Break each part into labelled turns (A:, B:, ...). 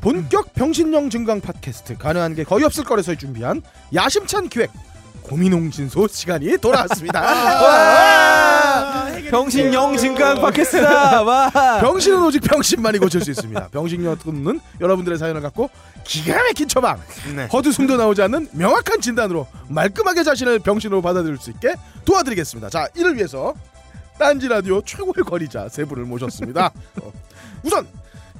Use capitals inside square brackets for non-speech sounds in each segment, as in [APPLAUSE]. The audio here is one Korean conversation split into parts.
A: 본격 병신형 증강 팟캐스트 가능한 게 거의 없을 거라서 준비한 야심찬 기획 고민홍진소 시간이 돌아왔습니다. [LAUGHS] 와!
B: 병신영 증강 팟캐스트다. 와.
A: 병신은 오직 병신만이 고칠 수 있습니다. 병신여는 여러분들의 사연을 갖고 기가 막힌 처방,
B: 네.
A: 헛웃음도 나오지 않는 명확한 진단으로 말끔하게 자신을 병신으로 받아들일 수 있게 도와드리겠습니다. 자, 이를 위해서 딴지 라디오 최고의 권위자 세 분을 모셨습니다. 어, [LAUGHS] 우선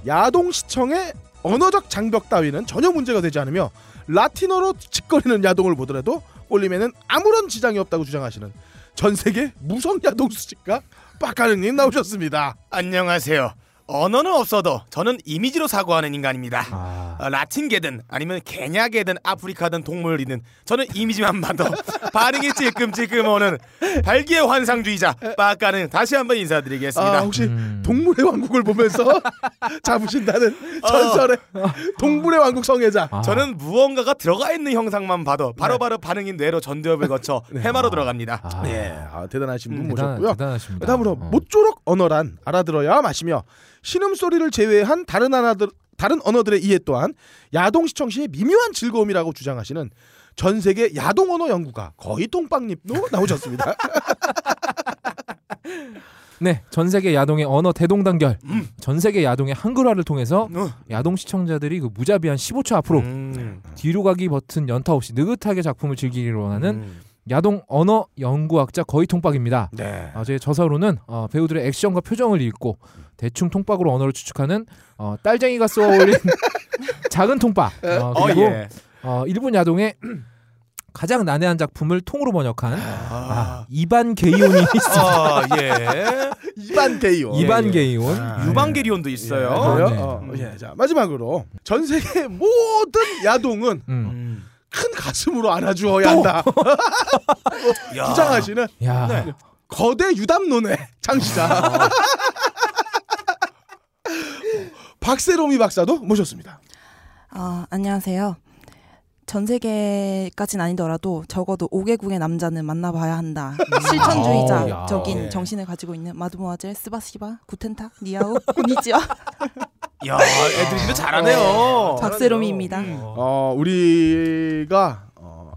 A: 야동 시청의 언어적 장벽 따위는 전혀 문제가 되지 않으며 라틴어로 짓거리는 야동을 보더라도 꼴림에는 아무런 지장이 없다고 주장하시는 전 세계 무성 야동 수집가 빡가능님 나오셨습니다.
B: 안녕하세요. 언어는 없어도 저는 이미지로 사고하는 인간입니다.
C: 아,
B: 어, 라틴계든 아니면 케냐계든 아프리카든 동물이든 저는 이미지만 봐도 [LAUGHS] 반응이 찔끔찔끔 오는 발기의 환상주의자 빠까는 다시 한번 인사드리겠습니다.
A: 아, 혹시
C: 음.
A: 동물의 왕국을 보면서 [LAUGHS] 잡으신다는 전설의 동물의 왕국 성애자.
C: 아.
B: 저는 무언가가 들어가 있는 형상만 봐도 바로바로 반응이 뇌로 전두엽을 거쳐 [LAUGHS] 해마로 들어갑니다.
C: 아,
A: 예, 아, 대단하신 분
B: 음,
A: 모셨고요.
C: 대단하십니다.
A: 다음으로
C: 어.
A: 모쪼록 언어란 알아들어야 마시며 신음 소리를 제외한 다른 하나들 다른 언어들의 이해 또한 야동 시청 시의 미묘한 즐거움이라고 주장하시는 전 세계 야동 언어 연구가 거의 똥빵님도 [LAUGHS] 나오셨습니다. [LAUGHS]
C: 네, 전 세계 야동의 언어 대동단결,
B: 음.
C: 전 세계 야동의 한글화를 통해서
B: 어.
C: 야동 시청자들이 그 무자비한 15초 앞으로
B: 음.
C: 뒤로 가기 버튼 연타 없이 느긋하게 작품을 즐기기를 원하는
B: 음.
C: 야동 언어 연구학자 거의 통박입니다.
A: 네.
C: 어, 제 저서로는 어, 배우들의 액션과 표정을 읽고 대충 통박으로 언어를 추측하는 어, 딸쟁이가 쏘아 올린 작은 통박 어,
B: 어,
C: 그리고
B: 예.
C: 어, 일본 야동의 [CLEARS THROAT] 가장 난해한 작품을 통으로 번역한 아,
B: 아.
C: 이반 게이온이 [LAUGHS] 있습니다.
B: 아, 예. [LAUGHS]
A: 이반 게이오.
B: 예,
C: 이반
B: 예.
C: 게이온
A: 아,
B: 유방게리온도 있어요.
A: 그래요?
C: 네.
A: 어, 예, 자 마지막으로 전 세계 모든 야동은
C: 음.
B: 음.
A: 큰 가슴으로 안아주어야 한다. [LAUGHS]
B: 야.
A: 주장하시는
C: 야,
B: 네.
A: 거대 유담론의 창시자 [LAUGHS] 박세롬이 박사도 모셨습니다.
D: 아, 안녕하세요. 전 세계까진 아니더라도 적어도 5개국의 남자는 만나봐야 한다. 실천주의자적인
B: 아, 야.
D: 정신을 가지고 있는 마드모아젤 스바시바 구텐탁 니아우 고니치와
B: 야, 애들이 이거 잘하네요.
D: 박세롬입니다.
A: 어, 우리가 어,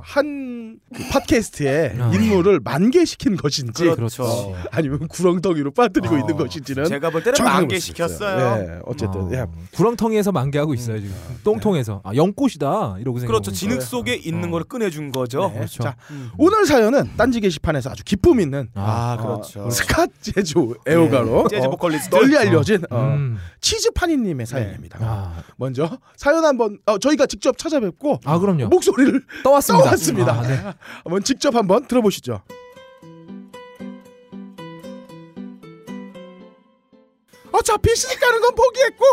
A: 한그 팟캐스트에
C: 아.
A: 인물을 만개시킨 것인지
B: 그렇죠.
A: 어, 아니면 구렁텅이로 빠뜨리고
B: 어,
A: 있는 것인지는
B: 제가 볼 때는
A: 정확하게
B: 만개
A: 모르겠어요.
B: 시켰어요.
A: 네, 어쨌든
C: 어,
A: 예.
C: 구렁텅이에서 만개하고 있어요 지금. 똥통에서 아 연꽃이다 이러고 생각.
B: 그렇죠. 진흙 속에 있는
C: 어.
B: 걸 꺼내준 거죠.
A: 네.
C: 그렇죠.
A: 자, 오늘 사연은 딴지 게시판에서 아주 기품 있는
B: 아,
A: 어,
B: 그렇죠.
A: 스캇 재즈 애호가로
B: 재즈
A: 어,
B: 보컬리스트.
A: 널리 알려진 어,
C: 음.
A: 치즈파니님의 사연입니다.
C: 아,
A: 먼저 사연 한번 어, 저희가 직접 찾아뵙고
C: 아 그럼요.
A: 목소리를
C: 떠왔습니다.
A: 떠왔습니다.
C: 아, 네.
A: 한번 직접 한번 들어보시죠. 어차피 시집 가는 건 포기했고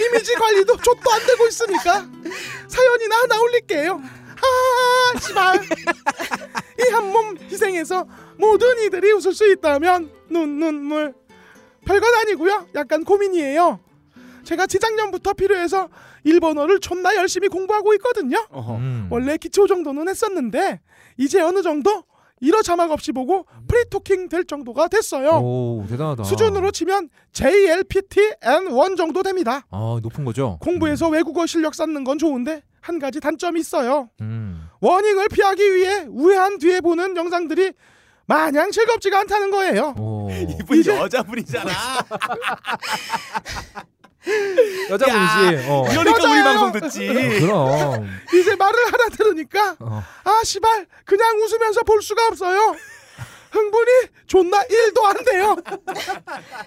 A: 이미지 관리도 좆도 안 되고 있으니까 사연이나 하나 올릴게요. 아, 씨발. 이 한 몸 희생해서 모든 이들이 웃을 수 있다면 눈 눈물 별건 아니고요. 약간 고민이에요. 제가 재작년부터 필요해서 일본어를 존나 열심히 공부하고 있거든요.
C: 음.
A: 원래 기초 정도는 했었는데 이제 어느 정도 일어 자막 없이 보고 free talking 될 정도가 됐어요.
C: 오 대단하다.
A: 수준으로 치면 JLPT N1 정도 됩니다.
C: 아 높은 거죠.
A: 공부해서 외국어 실력 쌓는 건 좋은데 한 가지 단점이 있어요.
C: 음.
A: 워닝을 피하기 위해 우회한 뒤에 보는 영상들이 마냥 즐겁지가 않다는 거예요.
C: 오.
B: 이분
A: 이제-
B: 여자분이잖아. [LAUGHS]
C: 여자 분이지. 어.
B: 이러니까 우리
A: 여자예요.
B: 방송 듣지.
C: 그럼. [LAUGHS]
A: 이제 말을 하나 들으니까
C: 어.
A: 아 씨발 그냥 웃으면서 볼 수가 없어요. 흥분이 존나 1도 안 돼요.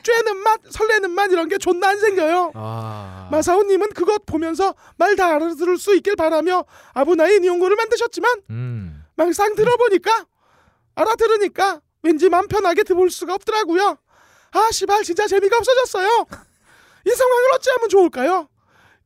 A: 쬐는 맛, 설레는 맛 이런 게 존나 안 생겨요.
C: 아.
A: 마사오님은 그것 보면서 말 다 알아들을 수 있길 바라며 아부나이 니온고를 만드셨지만
C: 음.
A: 막상 들어보니까 알아들으니까 왠지 맘 편하게 들을 수가 없더라고요. 아 씨발 진짜 재미가 없어졌어요. 이 상황을 어찌하면 좋을까요?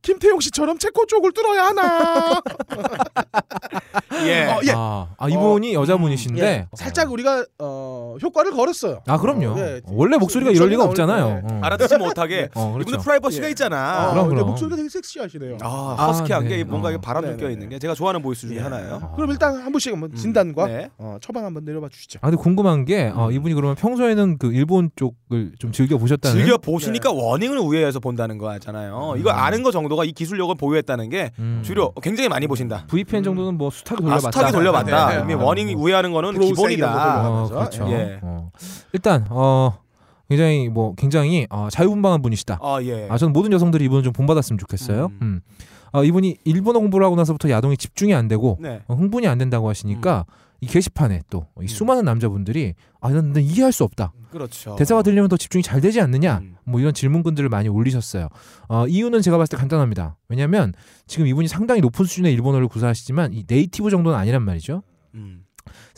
A: 김태용 씨처럼 체코 쪽을 뚫어야 하나? [LAUGHS]
B: 예.
A: 어, 예.
C: 아, 아 이분이 여자분이신데
A: 예. 살짝 우리가 어, 효과를 걸었어요.
C: 아 그럼요.
A: 어, 예.
C: 원래 목소리가 이럴 리가 없잖아요.
A: 때.
C: 어.
B: 알아듣지 못하게 [LAUGHS]
C: 어, 그렇죠.
B: 이분들 프라이버시가
A: 예.
B: 있잖아.
A: 어,
C: 그럼, 그럼.
A: 목소리가 되게 섹시하시네요.
B: 아,
C: 아,
B: 허스키한
C: 네.
B: 게 뭔가
C: 어.
B: 바람
A: 네네네.
B: 섞여 있는 게 제가 좋아하는 voice 중에
A: 예.
B: 하나예요.
C: 어.
A: 그럼 일단 한 분씩 한번 진단과
B: 네.
A: 어, 처방 한번 내려봐 주시죠.
C: 아 근데 궁금한 게
A: 음.
C: 어, 이분이 그러면 평소에는 그 일본 쪽을 좀 즐겨 보셨다는.
B: 즐겨 보시니까 warning을 우회해서 본다는 거잖아요. 이거
C: 음.
B: 아는 거 정도 가 이 기술력을 보유했다는 게
C: 음.
B: 주로 굉장히 많이 보신다.
C: VPN 정도는 뭐 수탁이
B: 아,
C: 돌려봤다.
B: 수탁이 돌려봤다.
A: 네, 네.
B: 이미 워닝 우회하는 거는 기본이다.
C: 어. 그렇죠.
B: 예.
C: 어. 일단 어 굉장히 뭐 굉장히 어, 자유분방한 분이시다.
B: 아 예.
C: 아 저는 모든 여성들이 이분을 좀 본받았으면 좋겠어요.
B: 음.
C: 음. 어, 이분이 일본어 공부를 하고 나서부터 야동에 집중이 안 되고
B: 네.
C: 어, 흥분이 안 된다고 하시니까 이 게시판에 또 이 수많은 남자분들이 아, 난, 난 이해할 수 없다.
B: 그렇죠.
C: 대사가 들리면 더 집중이 잘 되지 않느냐.
B: 음.
C: 뭐 이런 질문글들을 많이 올리셨어요. 어, 이유는 제가 봤을 때 간단합니다. 왜냐하면 지금 이분이 상당히 높은 수준의 일본어를 구사하시지만 이 네이티브 정도는 아니란 말이죠.
B: 음.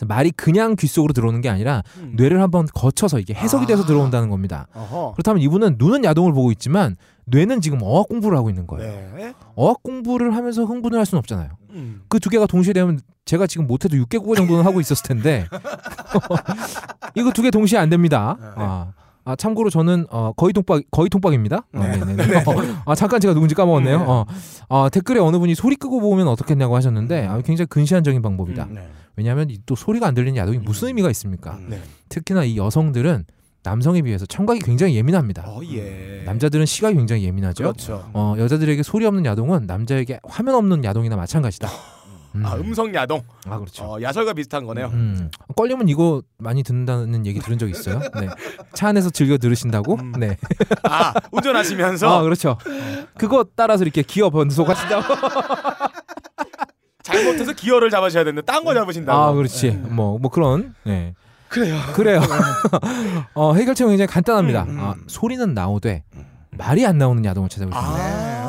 C: 말이 그냥 귀 속으로 들어오는 게 아니라
B: 음.
C: 뇌를 한번 거쳐서 이게 해석이 돼서
B: 아.
C: 들어온다는 겁니다.
B: 어허.
C: 그렇다면 이분은 눈은 야동을 보고 있지만 뇌는 지금 어학 공부를 하고 있는 거예요.
B: 네.
C: 어학 공부를 하면서 흥분을 할 수는 없잖아요.
B: 음.
C: 그두 개가 동시에 되면 제가 지금 못해도 6개 국어 정도는 하고 있었을 텐데 [LAUGHS] 이거 두 개 동시에 안 됩니다. 아, 아, 참고로 저는 어, 거의 통박 거의 통박입니다. 아, 네네네. 어, 아, 잠깐 제가 누군지 까먹었네요. 어, 어, 댓글에 어느 분이 소리 끄고 보면 어떻겠냐고 하셨는데 아, 굉장히 근시안적인 방법이다.
B: 음.
A: 네.
C: 왜냐하면 이또 소리가 안 들리는 야동이 무슨 의미가 있습니까?
A: 음.
B: 네.
C: 특히나 이 여성들은 남성에 비해서 청각이 굉장히 예민합니다.
B: 어 예.
C: 남자들은 시각이 굉장히 예민하죠.
B: 그렇죠.
C: 어, 여자들에게 소리 없는 야동은 남자에게 화면 없는 야동이나 마찬가지다. 음.
B: 아 음성 야동.
C: 아, 그렇죠.
B: 어, 야설과 비슷한 거네요.
C: 음. 걸리면 이거 많이 듣는다는 얘기 들은 적 있어요. 네. 차 안에서 즐겨 들으신다고?
B: 음.
C: 네. [LAUGHS]
B: 아 운전하시면서
C: 아, 그렇죠. 그거 따라서 이렇게 기어 변속하신다고? [LAUGHS]
B: 잘못해서 기어를 잡으셔야 되는데 딴 거 잡으신다고.
C: 아, 그렇지. 뭐, 뭐 그런. 네.
A: 그래요.
C: 그래요. [LAUGHS] 어, 해결책은 굉장히 간단합니다.
A: 음.
C: 아, 소리는 나오되 말이 안 나오는 야동을 찾아보시면 돼요.
B: 아.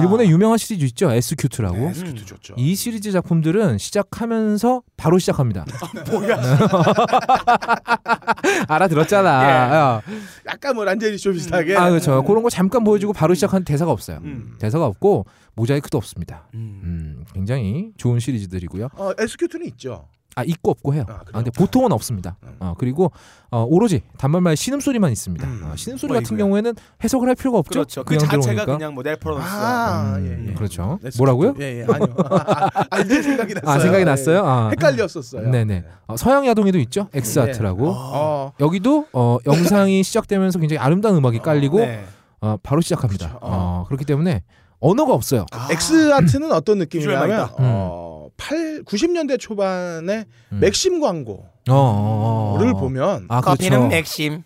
C: 일본의 유명한 시리즈 있죠. S-Cute라고.
A: 네, S-Cute 좋죠.
C: 이 시리즈 작품들은 시작하면서 바로 시작합니다. [LAUGHS]
B: 뭐야? [LAUGHS]
C: 알아들었잖아.
B: 예.
C: 야.
A: 약간 뭐 란제리 쇼 비슷하게.
C: 아 그렇죠. 그런 거 잠깐 보여주고 바로 시작하는 대사가 없어요.
B: 음.
C: 대사가 없고 모자이크도 없습니다.
B: 음.
C: 음, 굉장히 좋은 시리즈들이고요.
A: 어, SQ트는 있죠.
C: 아 있고 없고 해요.
A: 아,
C: 아? 근데 보통은 없습니다.
A: 음.
C: 어, 그리고 어, 오로지 단말말 신음 소리만 있습니다.
A: 음.
C: 어, 신음 소리
B: 뭐
C: 같은. 경우에는 해석을 할 필요가 없죠.
B: 그렇죠. 그 자체가
C: 들어오니까.
B: 그냥 뭐 넬프로스.
A: 아,
C: 음,
A: 예, 예.
C: 그렇죠.
A: SQT.
C: 뭐라고요?
A: 예, 예. 아니요. [LAUGHS] 아, 아, 이제 생각이 났어요.
C: 아 생각이
A: 예,
C: 났어요. 아.
A: 예. 헷갈렸었어요.
C: 네네. 어, 서양 야동에도 있죠. 엑스아트라고.
A: 어.
C: 여기도 어, 영상이 [LAUGHS] 시작되면서 굉장히 아름다운 음악이 깔리고
B: 네.
C: 어, 바로 시작합니다.
A: 그렇죠.
C: 어, 그렇기 때문에 언어가 없어요.
B: 아.
A: 엑스 아트는 어떤 느낌이냐면
B: 있다.
A: 어, 8 90년대 초반에
C: 음.
A: 맥심 광고를
C: 어, 어, 어.
A: 보면
C: 아,
B: 커피는
C: 그렇죠.
B: 맥심.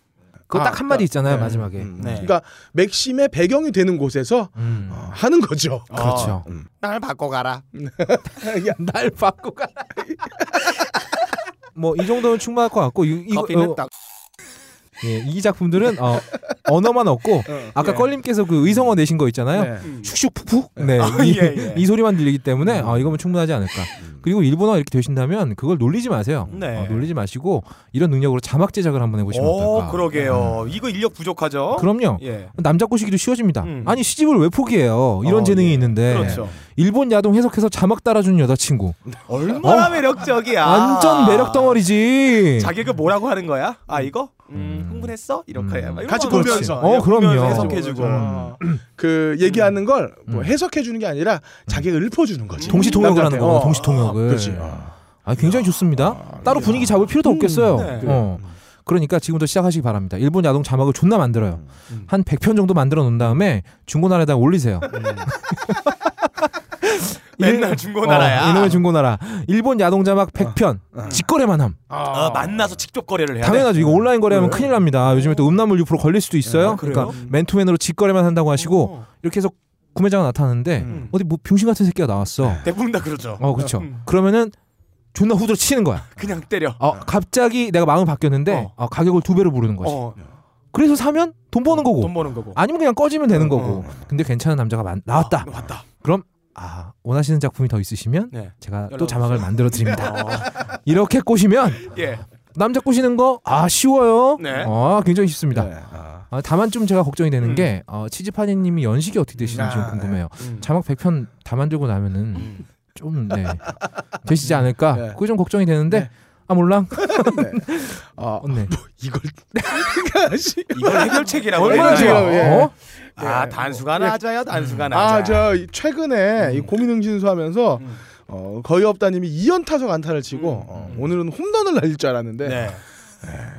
C: 그거
A: 아,
C: 딱 한마디 있잖아요,
A: 네.
C: 마지막에.
A: 음,
B: 네.
A: 그러니까 맥심의 배경이 되는 곳에서
C: 음.
A: 어, 하는 거죠.
C: 그렇죠.
A: 음.
B: 날 바꿔 가라. [LAUGHS]
A: 야,
C: 날 바꿔 가. [LAUGHS] 뭐이 정도면 충분할 것 같고 이, 이거,
B: 커피는
C: 어,
B: 딱.
C: 예, 이 작품들은 어, 언어만 없고
A: 어.
C: 아까
B: 예.
C: 껄림께서 그 의성어 내신 거 있잖아요.
A: 네.
B: 음.
C: 슉슉 푹푹. 네.
B: 아,
C: 이,
B: 예, 예.
C: 이 소리만 들리기 때문에 아, 이거면 충분하지 않을까. 그리고 일본어 이렇게 되신다면 그걸 놀리지 마세요.
B: 네.
C: 어, 놀리지 마시고 이런 능력으로 자막 제작을 한번 해보시면
B: 오,
C: 어떨까.
B: 그러게요. 이거 인력 부족하죠?
C: 그럼요.
B: 예.
C: 남자 꼬시기도 쉬워집니다.
B: 음.
C: 아니 시집을 왜 포기해요? 이런
B: 어,
C: 재능이
B: 예.
C: 있는데
B: 그렇죠.
C: 일본 야동 해석해서 자막 따라주는 여자친구
B: 얼마나 매력적이야.
C: 완전 매력 덩어리지.
B: 자기가 뭐라고 하는 거야? 아 이거? 음,
C: 음.
B: 흥분했어? 이렇게
C: 음.
A: 같이
B: 거
C: 그렇지.
A: 보면서.
C: 어, 그럼요.
B: 해석해주고.
A: 어, 그 얘기하는 걸뭐
C: 음.
A: 해석해 주는 게 아니라 자기가 읊어주는 거지.
C: 동시 통역을 하는. 거예요.
A: 어,
C: 동시 통역을.
A: 그렇지. 어.
C: 아, 굉장히 좋습니다.
A: 아,
C: 따로
A: 이야.
C: 분위기 잡을 필요도 없겠어요.
B: 네.
C: 어. 그러니까 지금부터 시작하시기 바랍니다. 일본 야동 자막을 존나 만들어요.
B: 음.
C: 한 100편 정도 만들어 놓은 다음에 중고나라에다 올리세요. [LAUGHS] [LAUGHS]
B: 맨날 중고나라야.
C: 어, 이놈의 중고나라. 일본 야동 자막 100편. 직거래만 함.
B: 어, 만나서 직접 거래를 해야
C: 당연하죠.
B: 돼.
C: 이거 온라인 거래하면
A: 그래?
C: 큰일 납니다. 요즘에 또 음란물 유포로 걸릴 수도 있어요.
B: 아, 그래요?
C: 그러니까 맨투맨으로 직거래만 한다고 하시고
B: 어.
C: 이렇게 해서 구매자가 나타나는데
A: 음.
C: 어디 뭐 병신 같은 새끼가 나왔어.
B: 대부분 다 그러죠.
C: 어, 그렇죠.
B: 음.
C: 그러면은 존나 후드로 치는 거야. [LAUGHS]
B: 그냥 때려.
C: 어, 갑자기 내가 마음을 바뀌었는데
B: 어.
C: 어, 가격을 두 배로 부르는 거지.
B: 어,
C: 그래서 사면 돈 버는 거고.
B: 돈 버는 거고.
C: 아니면 그냥 꺼지면 되는
B: 어,
C: 거고. 근데 괜찮은 남자가 만- 나왔다.
B: 어, 왔다.
C: 그럼 아 원하시는 작품이 더 있으시면
B: 네.
C: 제가 또 자막을. 만들어 드립니다. [LAUGHS]
B: 어,
C: 이렇게 꼬시면
B: 예.
C: 남자 꼬시는 거 아 쉬워요.
B: 네.
C: 아 굉장히 쉽습니다.
A: 네. 아.
C: 아, 다만 좀 제가 걱정이 되는
B: 음.
C: 게 어, 치즈파니님이 연식이 어떻게 되시는지 좀
A: 아,
C: 궁금해요.
B: 음.
C: 자막 100편 다 만들고 나면은
B: 음.
C: 좀 네. 되시지 않을까?
A: 네.
C: 그게 좀 걱정이 되는데
A: 네.
C: 아 몰랑.
A: 어,
C: 어, 네.
A: 이걸 [LAUGHS]
B: 이걸 해결책이라고
C: 얼마나? 좋아.
A: 예.
C: 어?
B: 아 단수가 낮아요. 단수가 낮아.
A: 아저 최근에 이 고민흥신소하면서
B: 음.
A: 어, 거의 없다님이 2연 타석 안타를 치고
B: 음.
A: 어, 오늘은 홈런을 날릴 줄 알았는데
B: 네.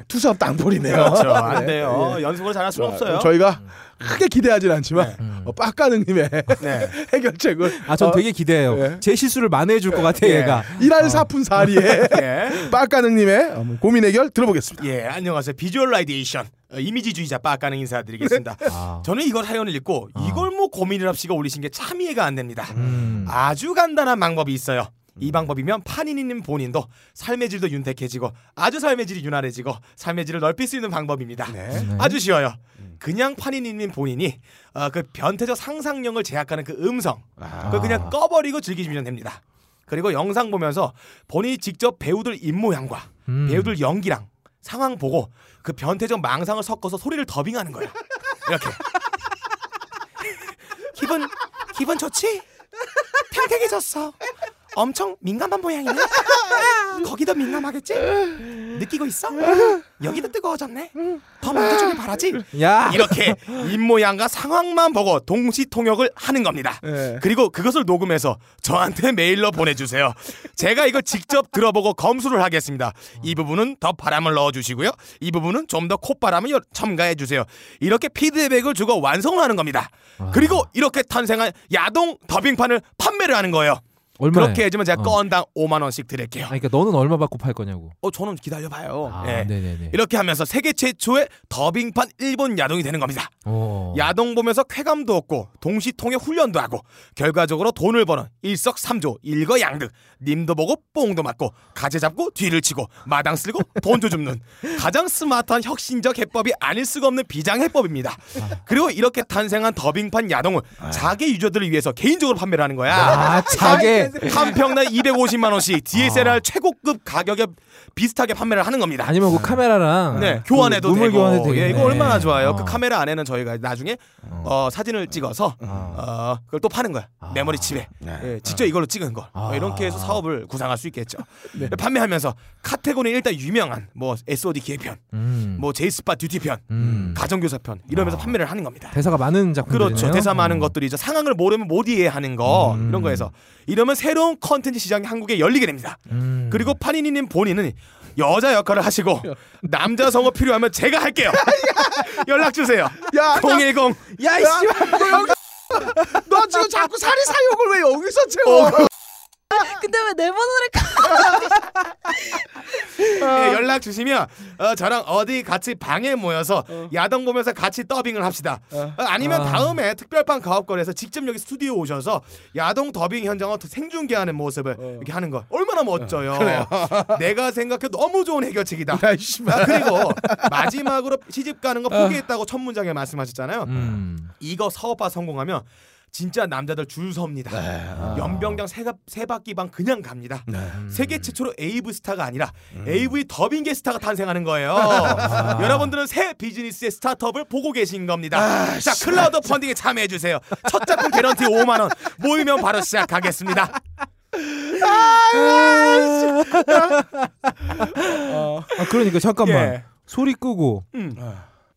A: 투수 앞 땅볼이네요.
B: 그렇죠. 안
A: 네.
B: 돼요.
A: 예.
B: 연습을 잘할 수는
A: 자,
B: 없어요.
A: 저희가 크게 기대하진 않지만
C: 음.
A: 어, 빡가능님의
B: 네. [LAUGHS]
A: 해결책을
C: 아, 전
A: 어,
C: 되게 기대해요.
A: 예.
C: 제 실수를 만회해 줄 것 같아,
B: 예.
C: 얘가.
A: 일할 사푼 사리에 [LAUGHS]
B: 예.
A: 빡가능님의 어, 고민 해결 들어보겠습니다.
B: 예, 안녕하세요. visualization 어, 이미지주의자 빡가는 인사드리겠습니다. [LAUGHS]
C: 아.
B: 저는 이걸 사연을 읽고 이걸 뭐 고민을 씨가 올리신 게 참 이해가 안 됩니다.
C: 음.
B: 아주 간단한 방법이 있어요. 이 방법이면 판이니님 본인도 삶의 질도 윤택해지고 아주 삶의 질이 윤활해지고 삶의 질을 넓힐 수 있는 방법입니다.
C: 네.
B: 아주 쉬워요. 그냥 판이니님 본인이 어, 그 변태적 상상력을 제약하는 그 음성 그걸 그냥 꺼버리고 즐기시면 됩니다. 그리고 영상 보면서 본인이 직접 배우들 입모양과
C: 음.
B: 배우들 연기랑 상황 보고 그 변태적 망상을 섞어서 소리를 더빙하는 거예요. 이렇게 기분 기분 좋지? 탱탱해졌어. 엄청 민감한 모양이네. 거기도 민감하겠지? 느끼고 있어? 여기도 뜨거워졌네. 더 만져주길 바라지?
C: 야!
B: 이렇게 입모양과 상황만 보고 동시 통역을 하는 겁니다.
A: 예.
B: 그리고 그것을 녹음해서 저한테 메일로 보내주세요. 제가 이걸 직접 들어보고 검수를 하겠습니다. 이 부분은 더 바람을 넣어주시고요. 이 부분은 좀 더 콧바람을 여- 첨가해 주세요. 이렇게 피드백을 주고 완성을 하는 겁니다. 그리고 이렇게 탄생한 야동 더빙판을 판매를 하는 거예요.
C: 얼마에?
B: 그렇게 해주면 제가
C: 어.
B: 건당 5만 원씩 드릴게요.
C: 아, 그러니까 너는 얼마 받고 팔 거냐고.
B: 어, 저는 기다려봐요.
C: 아,
B: 예.
C: 네네네.
B: 이렇게 하면서 세계 최초의 더빙판 일본 야동이 되는 겁니다.
C: 어.
B: 야동 보면서 쾌감도 얻고 동시통역 훈련도 하고 결과적으로 돈을 버는 일석삼조 일거양득 님도 보고 뽕도 맞고 가재 잡고 뒤를 치고 마당 쓸고 돈도 줍는 가장 스마트한 혁신적 해법이 아닐 수가 없는 비장 해법입니다. 그리고 이렇게 탄생한 더빙판 야동을 자기 유저들을 위해서 개인적으로 판매를 하는 거야.
C: 아, 자 게.
B: 한 평당 250만 원씩 DSLR 최고급 가격에 비슷하게 판매를 하는 겁니다.
C: 아니면 그 카메라랑
B: 네,
C: 그
B: 교환해도 되고.
C: 교환해도 되겠네.
B: 예, 이거 얼마나 좋아요.
C: 어.
B: 그 카메라 안에는 저희가 나중에 어, 사진을 찍어서 어, 그걸 또 파는 거야.
C: 아.
B: 메모리 칩에.
A: 네.
B: 예, 직접 이걸로 찍은 거. 어,
C: 아.
B: 이렇게 해서 사업을 구상할 수 있겠죠. [LAUGHS] 판매하면서 카테고리 일단 유명한 뭐 SOD 기획편,
C: 음.
B: 뭐 제이스파 듀티편,
C: 음.
B: 가정교사편 이러면서
C: 아.
B: 판매를 하는 겁니다.
C: 대사가 많은 작품들이네요.
B: 그렇죠. 대사 많은
C: 음.
B: 것들이죠. 상황을 모르면 못 이해하는 거
C: 음.
B: 이런 거에서 이러면 새로운 컨텐츠 시장이 한국에 열리게 됩니다.
C: 음.
B: 그리고 파니니님 본인은 여자 역할을 하시고 남자 성우 필요하면 제가 할게요. [LAUGHS] 연락 주세요.
A: 야,
B: 010
C: 야, 이 씨발.
A: 너 여기 [LAUGHS] 너 지금 자꾸 사리 사욕을 왜 여기서 채워?
D: 근데 왜 내 번호를 까? [LAUGHS]
B: 예, 연락 주시면 어, 저랑 어디 같이 방에 모여서 야동 보면서 같이 더빙을 합시다. 어, 아니면
C: 아.
B: 다음에 특별판 가업거리에서 직접 여기 스튜디오 오셔서 야동 더빙 현장을 더 생중계하는 모습을 이렇게 하는 거 얼마나 멋져요. [LAUGHS] [LAUGHS] 내가 생각해도 너무 좋은 해결책이다. 아, 그리고 마지막으로 시집 가는 거 포기했다고 첫 문장에 말씀하셨잖아요.
C: 음.
B: 이거 사업화 성공하면 진짜 남자들 줄 섭니다. 연병장 세, 가- 세 바퀴 방 그냥 갑니다. 세계 최초로 AV 스타가 아니라 AV 더빙계 스타가 탄생하는 거예요. 여러분들은 새 비즈니스의 스타트업을 보고 계신 겁니다. 자, 클라우드 펀딩에 참여해 주세요. 첫 작품 개런티 5만 원 모이면 바로 시작하겠습니다.
C: 아, 그러니까 잠깐만.
B: 예.
C: 소리 끄고
B: 음.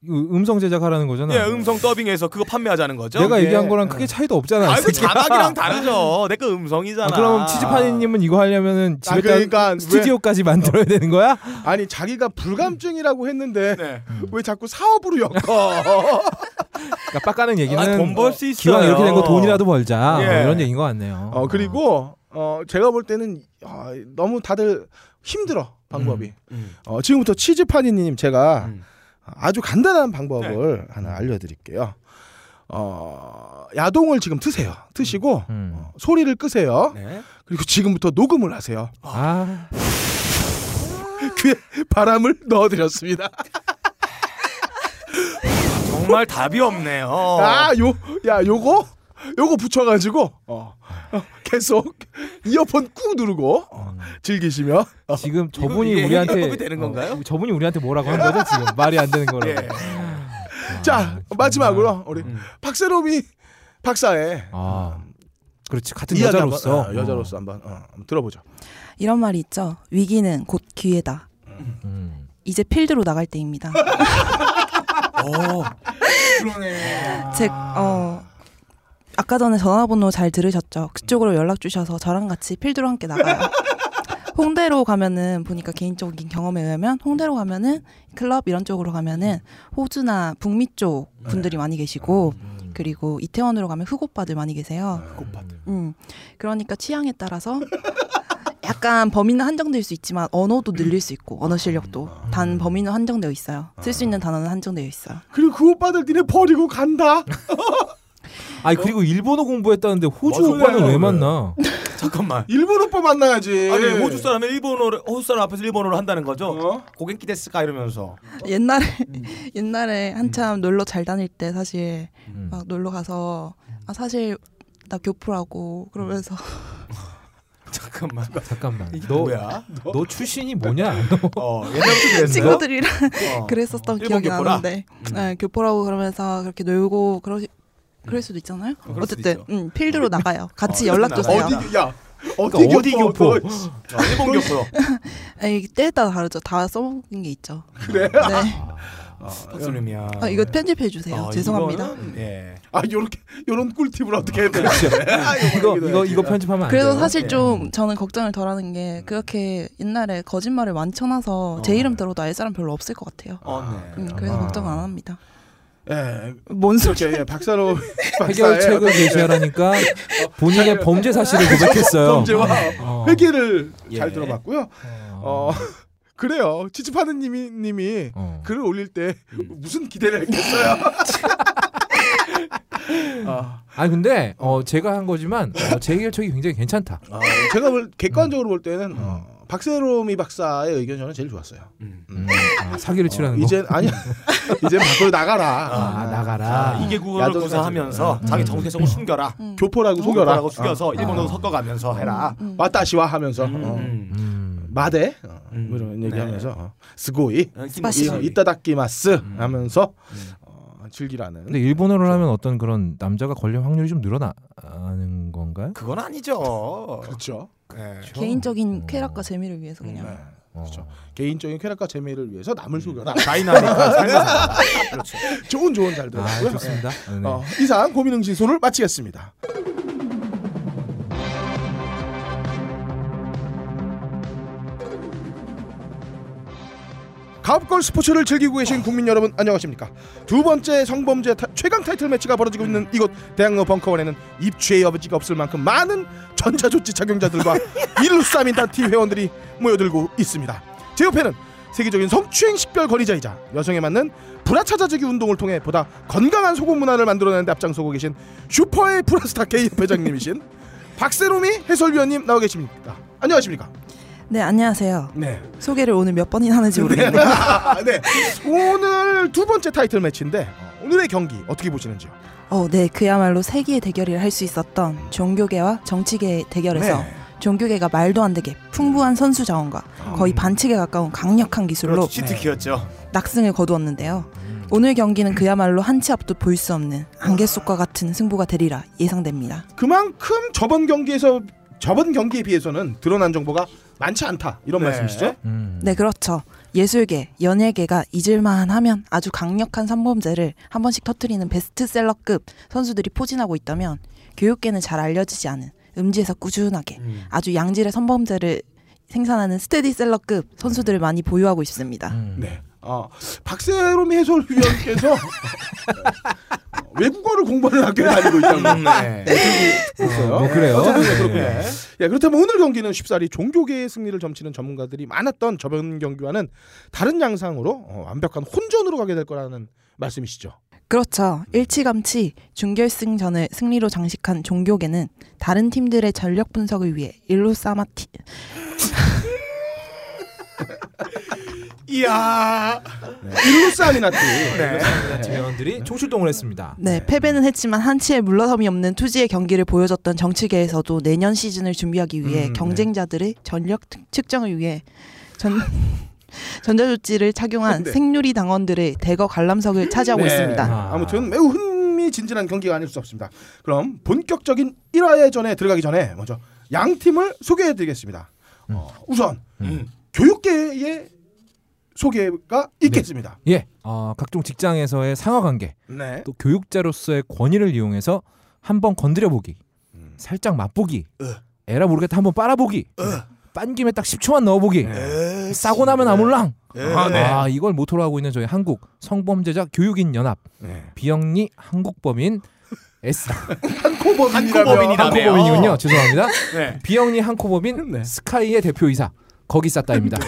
C: 음성 제작하라는 거잖아.
B: 예, 음성 더빙해서 그거 판매하자는 거죠.
C: 내가
A: 예.
C: 얘기한 거랑 크게 차이도 없잖아.
B: 아이고
C: 새끼야.
B: 자막이랑 [LAUGHS] 다르죠. 내 거 음성이잖아.
C: 아, 그럼 치즈파니님은 이거 하려면은 집에
A: 아, 그러니까 왜-
C: 스튜디오까지 만들어야 되는 거야?
A: 아니 자기가 불감증이라고 했는데
B: 네.
A: 왜 자꾸 사업으로 엮어? [LAUGHS]
C: 그러니까 빡가는 얘기는
B: 아, 돈벌 수 있어요.
C: 기왕 이렇게 된 거 돈이라도 벌자
B: 예.
C: 뭐 이런 얘기인 것 같네요.
A: 어 그리고 어 제가 볼 때는 아, 너무 다들 힘들어 방법이.
B: 음.
A: 어 지금부터 치즈파니님 제가
B: 음.
A: 아주 간단한 방법을 하나 알려드릴게요. 어 야동을 지금 트세요. 트시고
C: 음.
A: 어, 소리를 끄세요.
B: 네.
A: 그리고 지금부터 녹음을 하세요.
C: 아,
A: 귀에 바람을 넣어드렸습니다.
B: 정말 답이 없네요.
A: 아, 요, 야, 요거, 요거 붙여가지고, 어, 어, 계속 이어폰 꾹 누르고, 어, 즐기시면, 어,
C: 지금 [LAUGHS] 저분이 우리한테
B: 되는 건가요?
C: 어, 저분이 우리한테 뭐라고 한 거죠 지금 말이 안 되는 거라고.
B: 예.
A: 자, 마지막으로, 우리
B: 음.
A: 박세롬이 박사의
C: 아, 그렇지 같은 여자로서
A: 한번, 어, 여자로서 한번, 어, 한번 들어보죠.
D: 이런 말이 있죠. 위기는 곧 기회다.
C: 음.
D: 이제 필드로 나갈 때입니다. [LAUGHS]
B: 오.
D: 제 어. 아까 전에 전화번호 잘 들으셨죠? 그쪽으로 연락 주셔서 저랑 같이 필드로 함께 나가요. [LAUGHS] 홍대로 가면은 보니까 개인적인 경험에 의하면 홍대로 가면은 클럽 이런 쪽으로 가면은 호주나 북미 쪽 분들이 많이 계시고 그리고 이태원으로 가면 흑오빠들 많이 계세요.
B: 곱하들.
D: 음. 그러니까 취향에 따라서 약간 범위는 한정될 수 있지만 언어도 늘릴 수 있고 언어 실력도 단 범위는 한정되어 있어요. 쓸 수 있는 단어는 한정되어 있어요.
A: 그리고 그 오빠들 니네 버리고 간다. [LAUGHS]
C: 아니 그리고 일본어 공부했다는데 호주
B: 맞아요.
C: 오빠는 왜 만나? [LAUGHS]
B: 잠깐만.
A: 일본 오빠 만나야지.
B: 아니 호주 사람이 일본어를 호주 사람 앞에서 일본어를 한다는 거죠?
A: 어?
B: 고갱키 데스까 이러면서.
D: 옛날에 옛날에 한참 놀러 잘 다닐 때 사실
C: 음.
D: 막 놀러 가서 아 사실 나 교포라고 그러면서 [LAUGHS]
B: 잠깐만.
C: 잠깐만.
B: 이게
C: 너,
B: 뭐야?
C: 너 출신이 뭐냐? [LAUGHS]
B: 어 옛날부터 그랬어.
D: 친구들이랑
B: 어.
D: 그랬었던 기억이
B: 교포라?
D: 나는데
B: 음.
D: 네, 교포라고 그러면서 그렇게 놀고 그러 그럴 수도 있잖아요.
B: 어, 그럴 수도
D: 어쨌든
B: 있죠.
D: 음, 필드로 나가요. [LAUGHS] 같이
B: 어,
D: 연락. 주세요.
A: 어디 야 어디
C: 그러니까 어디
A: 교포?
C: 교포?
A: 너
B: 어, 일본 교포. [LAUGHS]
D: 아니, 때에 따라 다르죠. 다 써먹은 게 있죠.
A: 그래?
D: 네.
B: 박수님이야.
D: 아, 이거 편집해 주세요.
B: 어,
D: 죄송합니다.
B: 이거는, 예.
A: 아 요렇게 요런 꿀팁을 어떻게 해야 되나? [LAUGHS]
C: 이거 이거 이거 편집하면 안 돼요.
D: 그래서 사실
B: 예.
D: 좀 저는 걱정을 덜하는 게 그렇게 옛날에 거짓말을 많이 쳐놔서 제
B: 어.
D: 이름 들어도 알 사람 별로 없을 것 같아요.
B: 어, 네.
D: 음, 그래서
C: 아.
D: 걱정 안 합니다.
A: 예,
D: 뭔 소리?
A: 이렇게 예, 박사로 [LAUGHS]
C: 해결책을 제시하라니까 본인의 범죄 사실을 고백했어요.
A: 범죄와
C: 어.
A: 회계를
B: 예.
A: 잘 들어봤고요. 어 [LAUGHS] 그래요. 치치파는 님이 님이
C: 어.
A: 글을 올릴 때
B: 음.
A: 무슨 기대를 했겠어요? [LAUGHS] 아,
C: 아니 근데 어 제가 한 거지만 어, 제 해결책이 굉장히 괜찮다.
A: 어, 제가 볼, 객관적으로 볼 때는 어, 박세롬이 박사의 의견 저는 제일 좋았어요.
B: 음.
C: 음, 아, 사기를 치라는 거.
A: 이제 아니 [LAUGHS] 이제 밖으로 나가라.
C: 아, 나가라.
B: 아, 이게 국어를
A: 야동
B: 구사하면서. 자기
C: 음.
B: 정체성을 숨겨라.
D: 음.
A: 교포라고 속여라.
B: 속여라고 숙여서
A: 어.
B: 일본어도
C: 아.
B: 섞어가면서 해라.
D: 음.
A: 와타시와 하면서
B: 음,
A: 어.
B: 음.
C: 음.
A: 마대 어,
B: 음.
A: 뭐 이런
B: 네.
A: 얘기하면서 어, 스고이
B: 어.
A: 이- 이따다키마스
B: 음.
A: 하면서
B: 음.
A: 어, 즐기라는.
C: 근데 일본어를 하면 어떤 그런 남자가 걸릴 확률이 좀 늘어나는 건가요?
B: 그건 아니죠. [LAUGHS]
A: 그렇죠.
B: 예.
D: 개인적인
C: 어.
D: 쾌락과 재미를 위해서 그냥.
A: 네.
C: 어.
A: 그렇죠. 개인적인 쾌락과 재미를 위해서 남을 속여라.
B: 다이나믹한 삶을 살아. [LAUGHS] 그렇죠.
A: 좋은 조언
C: 잘아
A: 들었고요.
C: 좋습니다. 네.
A: 어, 이상 고민흥신소를 마치겠습니다. 가업걸 스포츠를 즐기고 계신 국민 여러분 안녕하십니까 두 번째 성범죄 타- 최강 타이틀 매치가 벌어지고 있는 이곳 대학로 벙커원에는 입추의 여지가 없을 만큼 많은 전자조치 착용자들과 [LAUGHS] 일루싸민단 팀 회원들이 모여들고 있습니다 제 옆에는 세계적인 성추행 식별 권위자이자 여성에 맞는 불화차자주기 운동을 통해 보다 건강한 소금 문화를 만들어내는 데 앞장서고 계신 슈퍼의 브라스타 K [LAUGHS] 회장님이신 박세롬이 해설위원님 나와 계십니다. 안녕하십니까?
D: 네 안녕하세요.
A: 네.
D: 소개를 오늘 몇 번이나 하는지 모르겠네요.
A: 네. [LAUGHS] 오늘 두 번째 타이틀 매치인데 오늘의 경기 어떻게 보시는지요?
D: 어, 네 그야말로 세기의 대결을 할 수 있었던 종교계와 정치계의 대결에서
A: 네.
D: 종교계가 말도 안 되게 풍부한 선수 자원과 거의 반칙에 가까운 강력한 기술로
B: 그렇죠. 치트키였죠.
D: 낙승을 거두었는데요. 오늘 경기는 그야말로 한 치 앞도 볼 수 없는 안개 속과 같은 승부가 되리라 예상됩니다.
A: 그만큼 저번 경기에서 저번 경기에 비해서는 드러난 정보가 많지 않다 이런
B: 네.
A: 말씀이시죠?
C: 음.
D: 네 그렇죠. 예술계, 연예계가 잊을만 하면 아주 강력한 산범죄를 한 번씩 터트리는 베스트셀러급 선수들이 포진하고 있다면 교육계는 잘 알려지지 않은 음지에서 꾸준하게
B: 음.
D: 아주 양질의 선범죄를 생산하는 스테디셀러급 선수들을 많이 보유하고 있습니다.
C: 음.
A: 네. 어, 박세롬 해설위원께서 [LAUGHS] 외국어를 공부하는 학교에 다니고 있다고
B: 음, 네.
A: 있어요.
C: 뭐 그래요.
A: 어쨌든 네, 그렇군요.
B: 네.
A: 예, 그렇다면 오늘 경기는 쉽사리 종교계의 승리를 점치는 전문가들이 많았던 저번 경기와는 다른 양상으로 어, 완벽한 혼전으로 가게 될 거라는 말씀이시죠.
D: 그렇죠. 일찌감치 준결승전을 승리로 장식한 종교계는 다른 팀들의 전력 분석을 위해 일루사마티 [LAUGHS]
B: 이야.
A: 일루사미나티.
B: 네.
C: 팀 회원들이 총출동을 했습니다.
D: 네, 패배는 했지만 한치의 물러섬이 없는 투지의 경기를 보여줬던 정치계에서도 내년 시즌을 준비하기 위해
A: 음,
D: 경쟁자들의 전력 특- 측정을 위해 전 [LAUGHS] 전자조치를 착용한
A: 네.
D: 생유리 당원들의 대거 관람석을 차지하고
A: 네.
D: 있습니다.
C: 아.
A: 아무튼 매우 흥미진진한 경기가 아닐 수 없습니다. 그럼 본격적인 1화의 전에 들어가기 전에 먼저 양 팀을 소개해드리겠습니다. 어, 우선
B: 음.
A: 교육계의 소개가 있겠습니다.
C: 예, 어, 각종 직장에서의 상하 관계,
A: 네.
C: 또 교육자로서의 권위를 이용해서 한번 건드려 보기,
A: 음.
C: 살짝 맛보기,
A: 으.
C: 에라 모르겠다 한번 빨아보기,
A: 으.
C: 빤 김에 딱 10초만 넣어보기.
B: 에이,
C: 싸고 나면 아몰랑.
B: 예. 아, 네.
C: 아 이걸 모토로 하고 있는 저희 한국 성범죄자 교육인 연합
A: 네.
C: 비영리 한국법인 S. [LAUGHS]
A: 한코법인이라며.
C: 한코법인이군요. 죄송합니다.
B: 네.
C: 비영리 한코법인
A: 네.
C: 스카이의 대표이사 거기 쌌다입니다. [LAUGHS]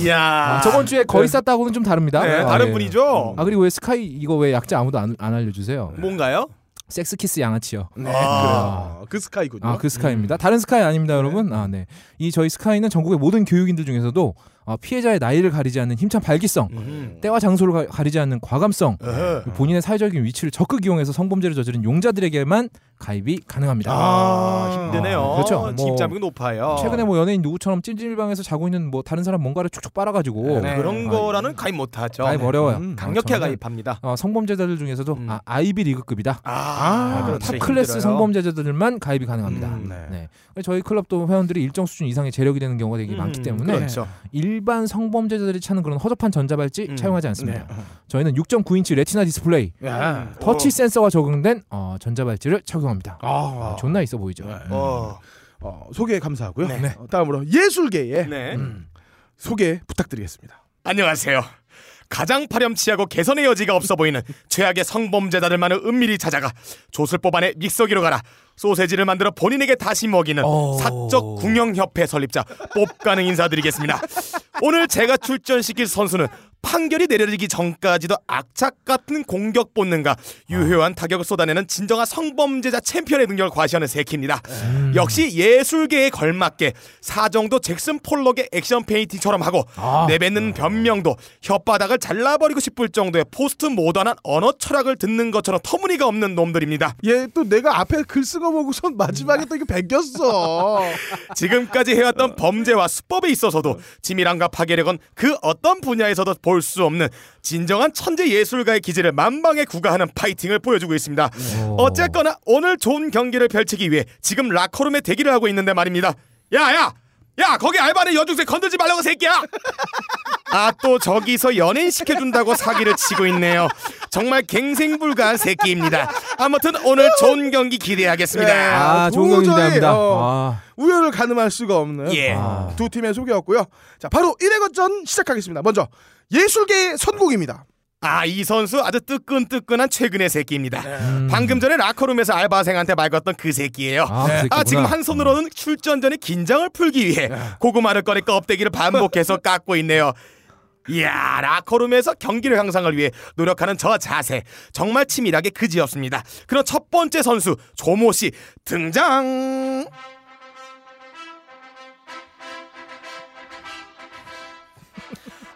B: 이야.
C: 아, 저번 주에 거의 쌌다고는 좀 다릅니다.
B: 네,
C: 아,
B: 다른
C: 예.
B: 분이죠.
C: 아 그리고 왜 스카이 이거 왜 약자 아무도 안, 안 알려주세요?
B: 뭔가요?
C: 섹스 키스 양아치요.
A: 네,
B: 아.
A: 그 스카이군요.
C: 아 그 스카이입니다. 다른 스카이 아닙니다, 여러분. 아 네. 이 저희 스카이는 전국의 모든 교육인들 중에서도 어, 피해자의 나이를 가리지 않는 힘찬 발기성,
B: 음.
C: 때와 장소를 가, 가리지 않는 과감성,
B: 어허.
C: 본인의 사회적인 위치를 적극 이용해서 성범죄를 저지른 용자들에게만 가입이 가능합니다.
B: 아, 힘드네요.
C: 아, 그렇죠. 뭐
B: 진입장벽이 높아요.
C: 최근에 뭐 연예인 누구처럼 찜질방에서 자고 있는 뭐 다른 사람 뭔가를 촉촉 빨아가지고
B: 네, 그런
C: 아,
B: 거라는 가입 못하죠.
C: 가입
B: 네.
C: 어려워요.
A: 음,
B: 강력해
C: 어, 저는,
B: 가입합니다.
C: 어, 성범죄자들 중에서도
B: 음.
C: 아, 아이비 리그급이다.
B: 아,
A: 아,
B: 그렇죠.
C: top class
B: 힘들어요.
C: 성범죄자들만 가입이 가능합니다.
B: 음,
A: 네.
C: 네. 저희 클럽도 회원들이 일정 수준 이상의 재력이 되는 경우가 되게
B: 음,
C: 많기 때문에
B: 그렇죠.
C: 일반 성범죄자들이 찾는 그런 허접한 전자발찌
B: 음.
C: 착용하지 않습니다.
A: 네.
C: 저희는 6.9인치 Retina 디스플레이,
A: 야.
C: 터치
B: 어.
C: 센서가 적용된 어, 전자발찌를 착용합니다.
A: 아,
C: 아, 존나 있어 보이죠.
A: 네.
B: 어.
A: 어, 소개 감사하고요.
B: 네.
A: 어, 다음으로 예술계의
B: 네.
A: 음, 소개 부탁드리겠습니다.
B: 안녕하세요. 가장 파렴치하고 개선의 여지가 없어 보이는 최악의 성범죄자들만을 은밀히 찾아가 좆을 뽑아내 믹서기로 갈아 소세지를 만들어 본인에게 다시 먹이는
C: 오.
B: 사적 궁영협회 설립자 빡가능 인사드리겠습니다. 오늘 제가 출전시킬 선수는 판결이 내려지기 전까지도 악착 같은 공격 본능과 유효한 타격을 쏟아내는 진정한 성범죄자 챔피언의 능력을 과시하는 새끼입니다.
C: 음.
B: 역시 예술계에 걸맞게 사정도 잭슨 폴록의 액션 페인팅처럼 하고
C: 아.
B: 내뱉는 변명도 혓바닥을 잘라버리고 싶을 정도의 포스트 모던한 언어 철학을 듣는 것처럼 터무니가 없는 놈들입니다.
A: 얘 또 내가 앞에 글 쓴 거 보고선 마지막에 또 이거 베꼈어. [LAUGHS]
B: 지금까지 해왔던 범죄와 수법에 있어서도 치밀함과 파괴력은 그 어떤 분야에서도 볼 수 없는 진정한 천재 예술가의 기질을 만방에 구가하는 파이팅을 보여주고 있습니다.
C: 오.
B: 어쨌거나 오늘 좋은 경기를 펼치기 위해 지금 라커룸에 대기를 하고 있는데 말입니다. 야야! 야 거기 알바는 여중생 건들지 말라고 새끼야! 아 또 저기서 연예인 시켜준다고 사기를 치고 있네요. 정말 갱생불가한 새끼입니다. 아무튼 오늘 좋은 경기 기대하겠습니다.
A: 네.
C: 아, 좋은 경기입니다.
A: 어,
C: 아.
A: 우열을 가늠할 수가 없는
B: 예.
A: 아, 두 팀의 소개였고요. 자, 바로 1회거전 시작하겠습니다. 먼저 예술계의 선곡입니다.
B: 아 이 선수 아주 뜨끈뜨끈한 최근의 새끼입니다.
C: 음.
B: 방금 전에 라커룸에서 알바생한테 말 걸었던 그 새끼예요.
C: 아,
B: 그아
C: 새끼구나.
B: 지금 한 손으로는 출전 전에 긴장을 풀기 위해 고구마를 꺼내 껍데기를 반복해서 깎고 있네요. 이야 라커룸에서 경기를 향상을 위해 노력하는 저 자세 정말 치밀하게 그지없습니다. 그럼 첫 번째 선수 조모 씨 등장.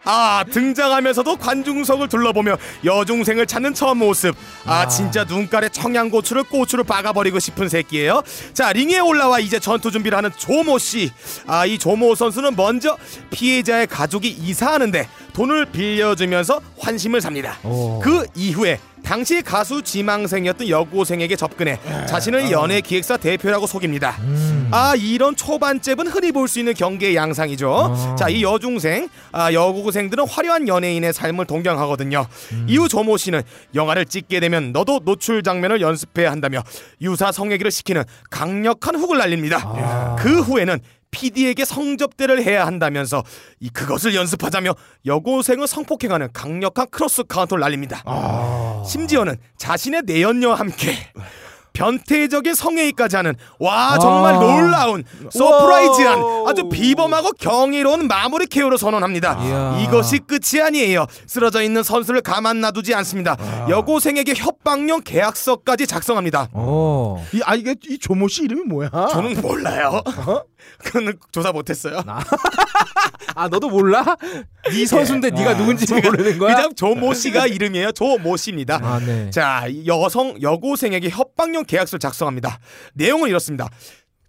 B: 아 등장하면서도 관중석을 둘러보며 여중생을 찾는 저 모습. 아 진짜 눈깔에 청양고추를 고추로 박아버리고 싶은 새끼예요. 자 링에 올라와 이제 전투 준비를 하는 조모 씨 아 이 조모 선수는 먼저 피해자의 가족이 이사하는데 돈을 빌려주면서 환심을 삽니다.
C: 오.
B: 그 이후에 당시 가수 지망생이었던 여고생에게 접근해 자신을 연예 기획사 대표라고 속입니다
C: 음.
B: 아 이런 초반잽은 흔히 볼 수 있는 경계의 양상이죠.
C: 아.
B: 자이 여중생, 아 여고생들은 화려한 연예인의 삶을 동경하거든요.
C: 음.
B: 이후 조모 씨는 영화를 찍게 되면 너도 노출 장면을 연습해야 한다며 유사 성애기를 시키는 강력한 훅을 날립니다.
C: 아.
B: 그 후에는 PD에게 성접대를 해야 한다면서 이 그것을 연습하자며 여고생을 성폭행하는 강력한 cross counter를 날립니다.
C: 아.
B: 심지어는 자신의 내연녀와 함께 변태적인 성행위까지 하는 와 정말
C: 아.
B: 놀라운 surprise한. 아주 비범하고 경이로운 마무리 care를 선언합니다.
C: 이야.
B: 이것이 끝이 아니에요. 쓰러져 있는 선수를 가만 놔두지 않습니다. 여고생에게 협박용 계약서까지 작성합니다.
C: 오.
A: 이, 아 이게 이 조모 씨 이름이 뭐야?
B: 저는 몰라요. 그건 조사 못했어요. [LAUGHS]
C: 아 너도 몰라? 네 선수인데 네가
B: 아,
C: 누군지 모르는 거야?
B: 그냥 조모 씨가 이름이에요. 조모 씨입니다.
C: 아 네.
B: 자, 이 여성 여고생에게 협박용 계약서를 작성합니다. 내용은 이렇습니다.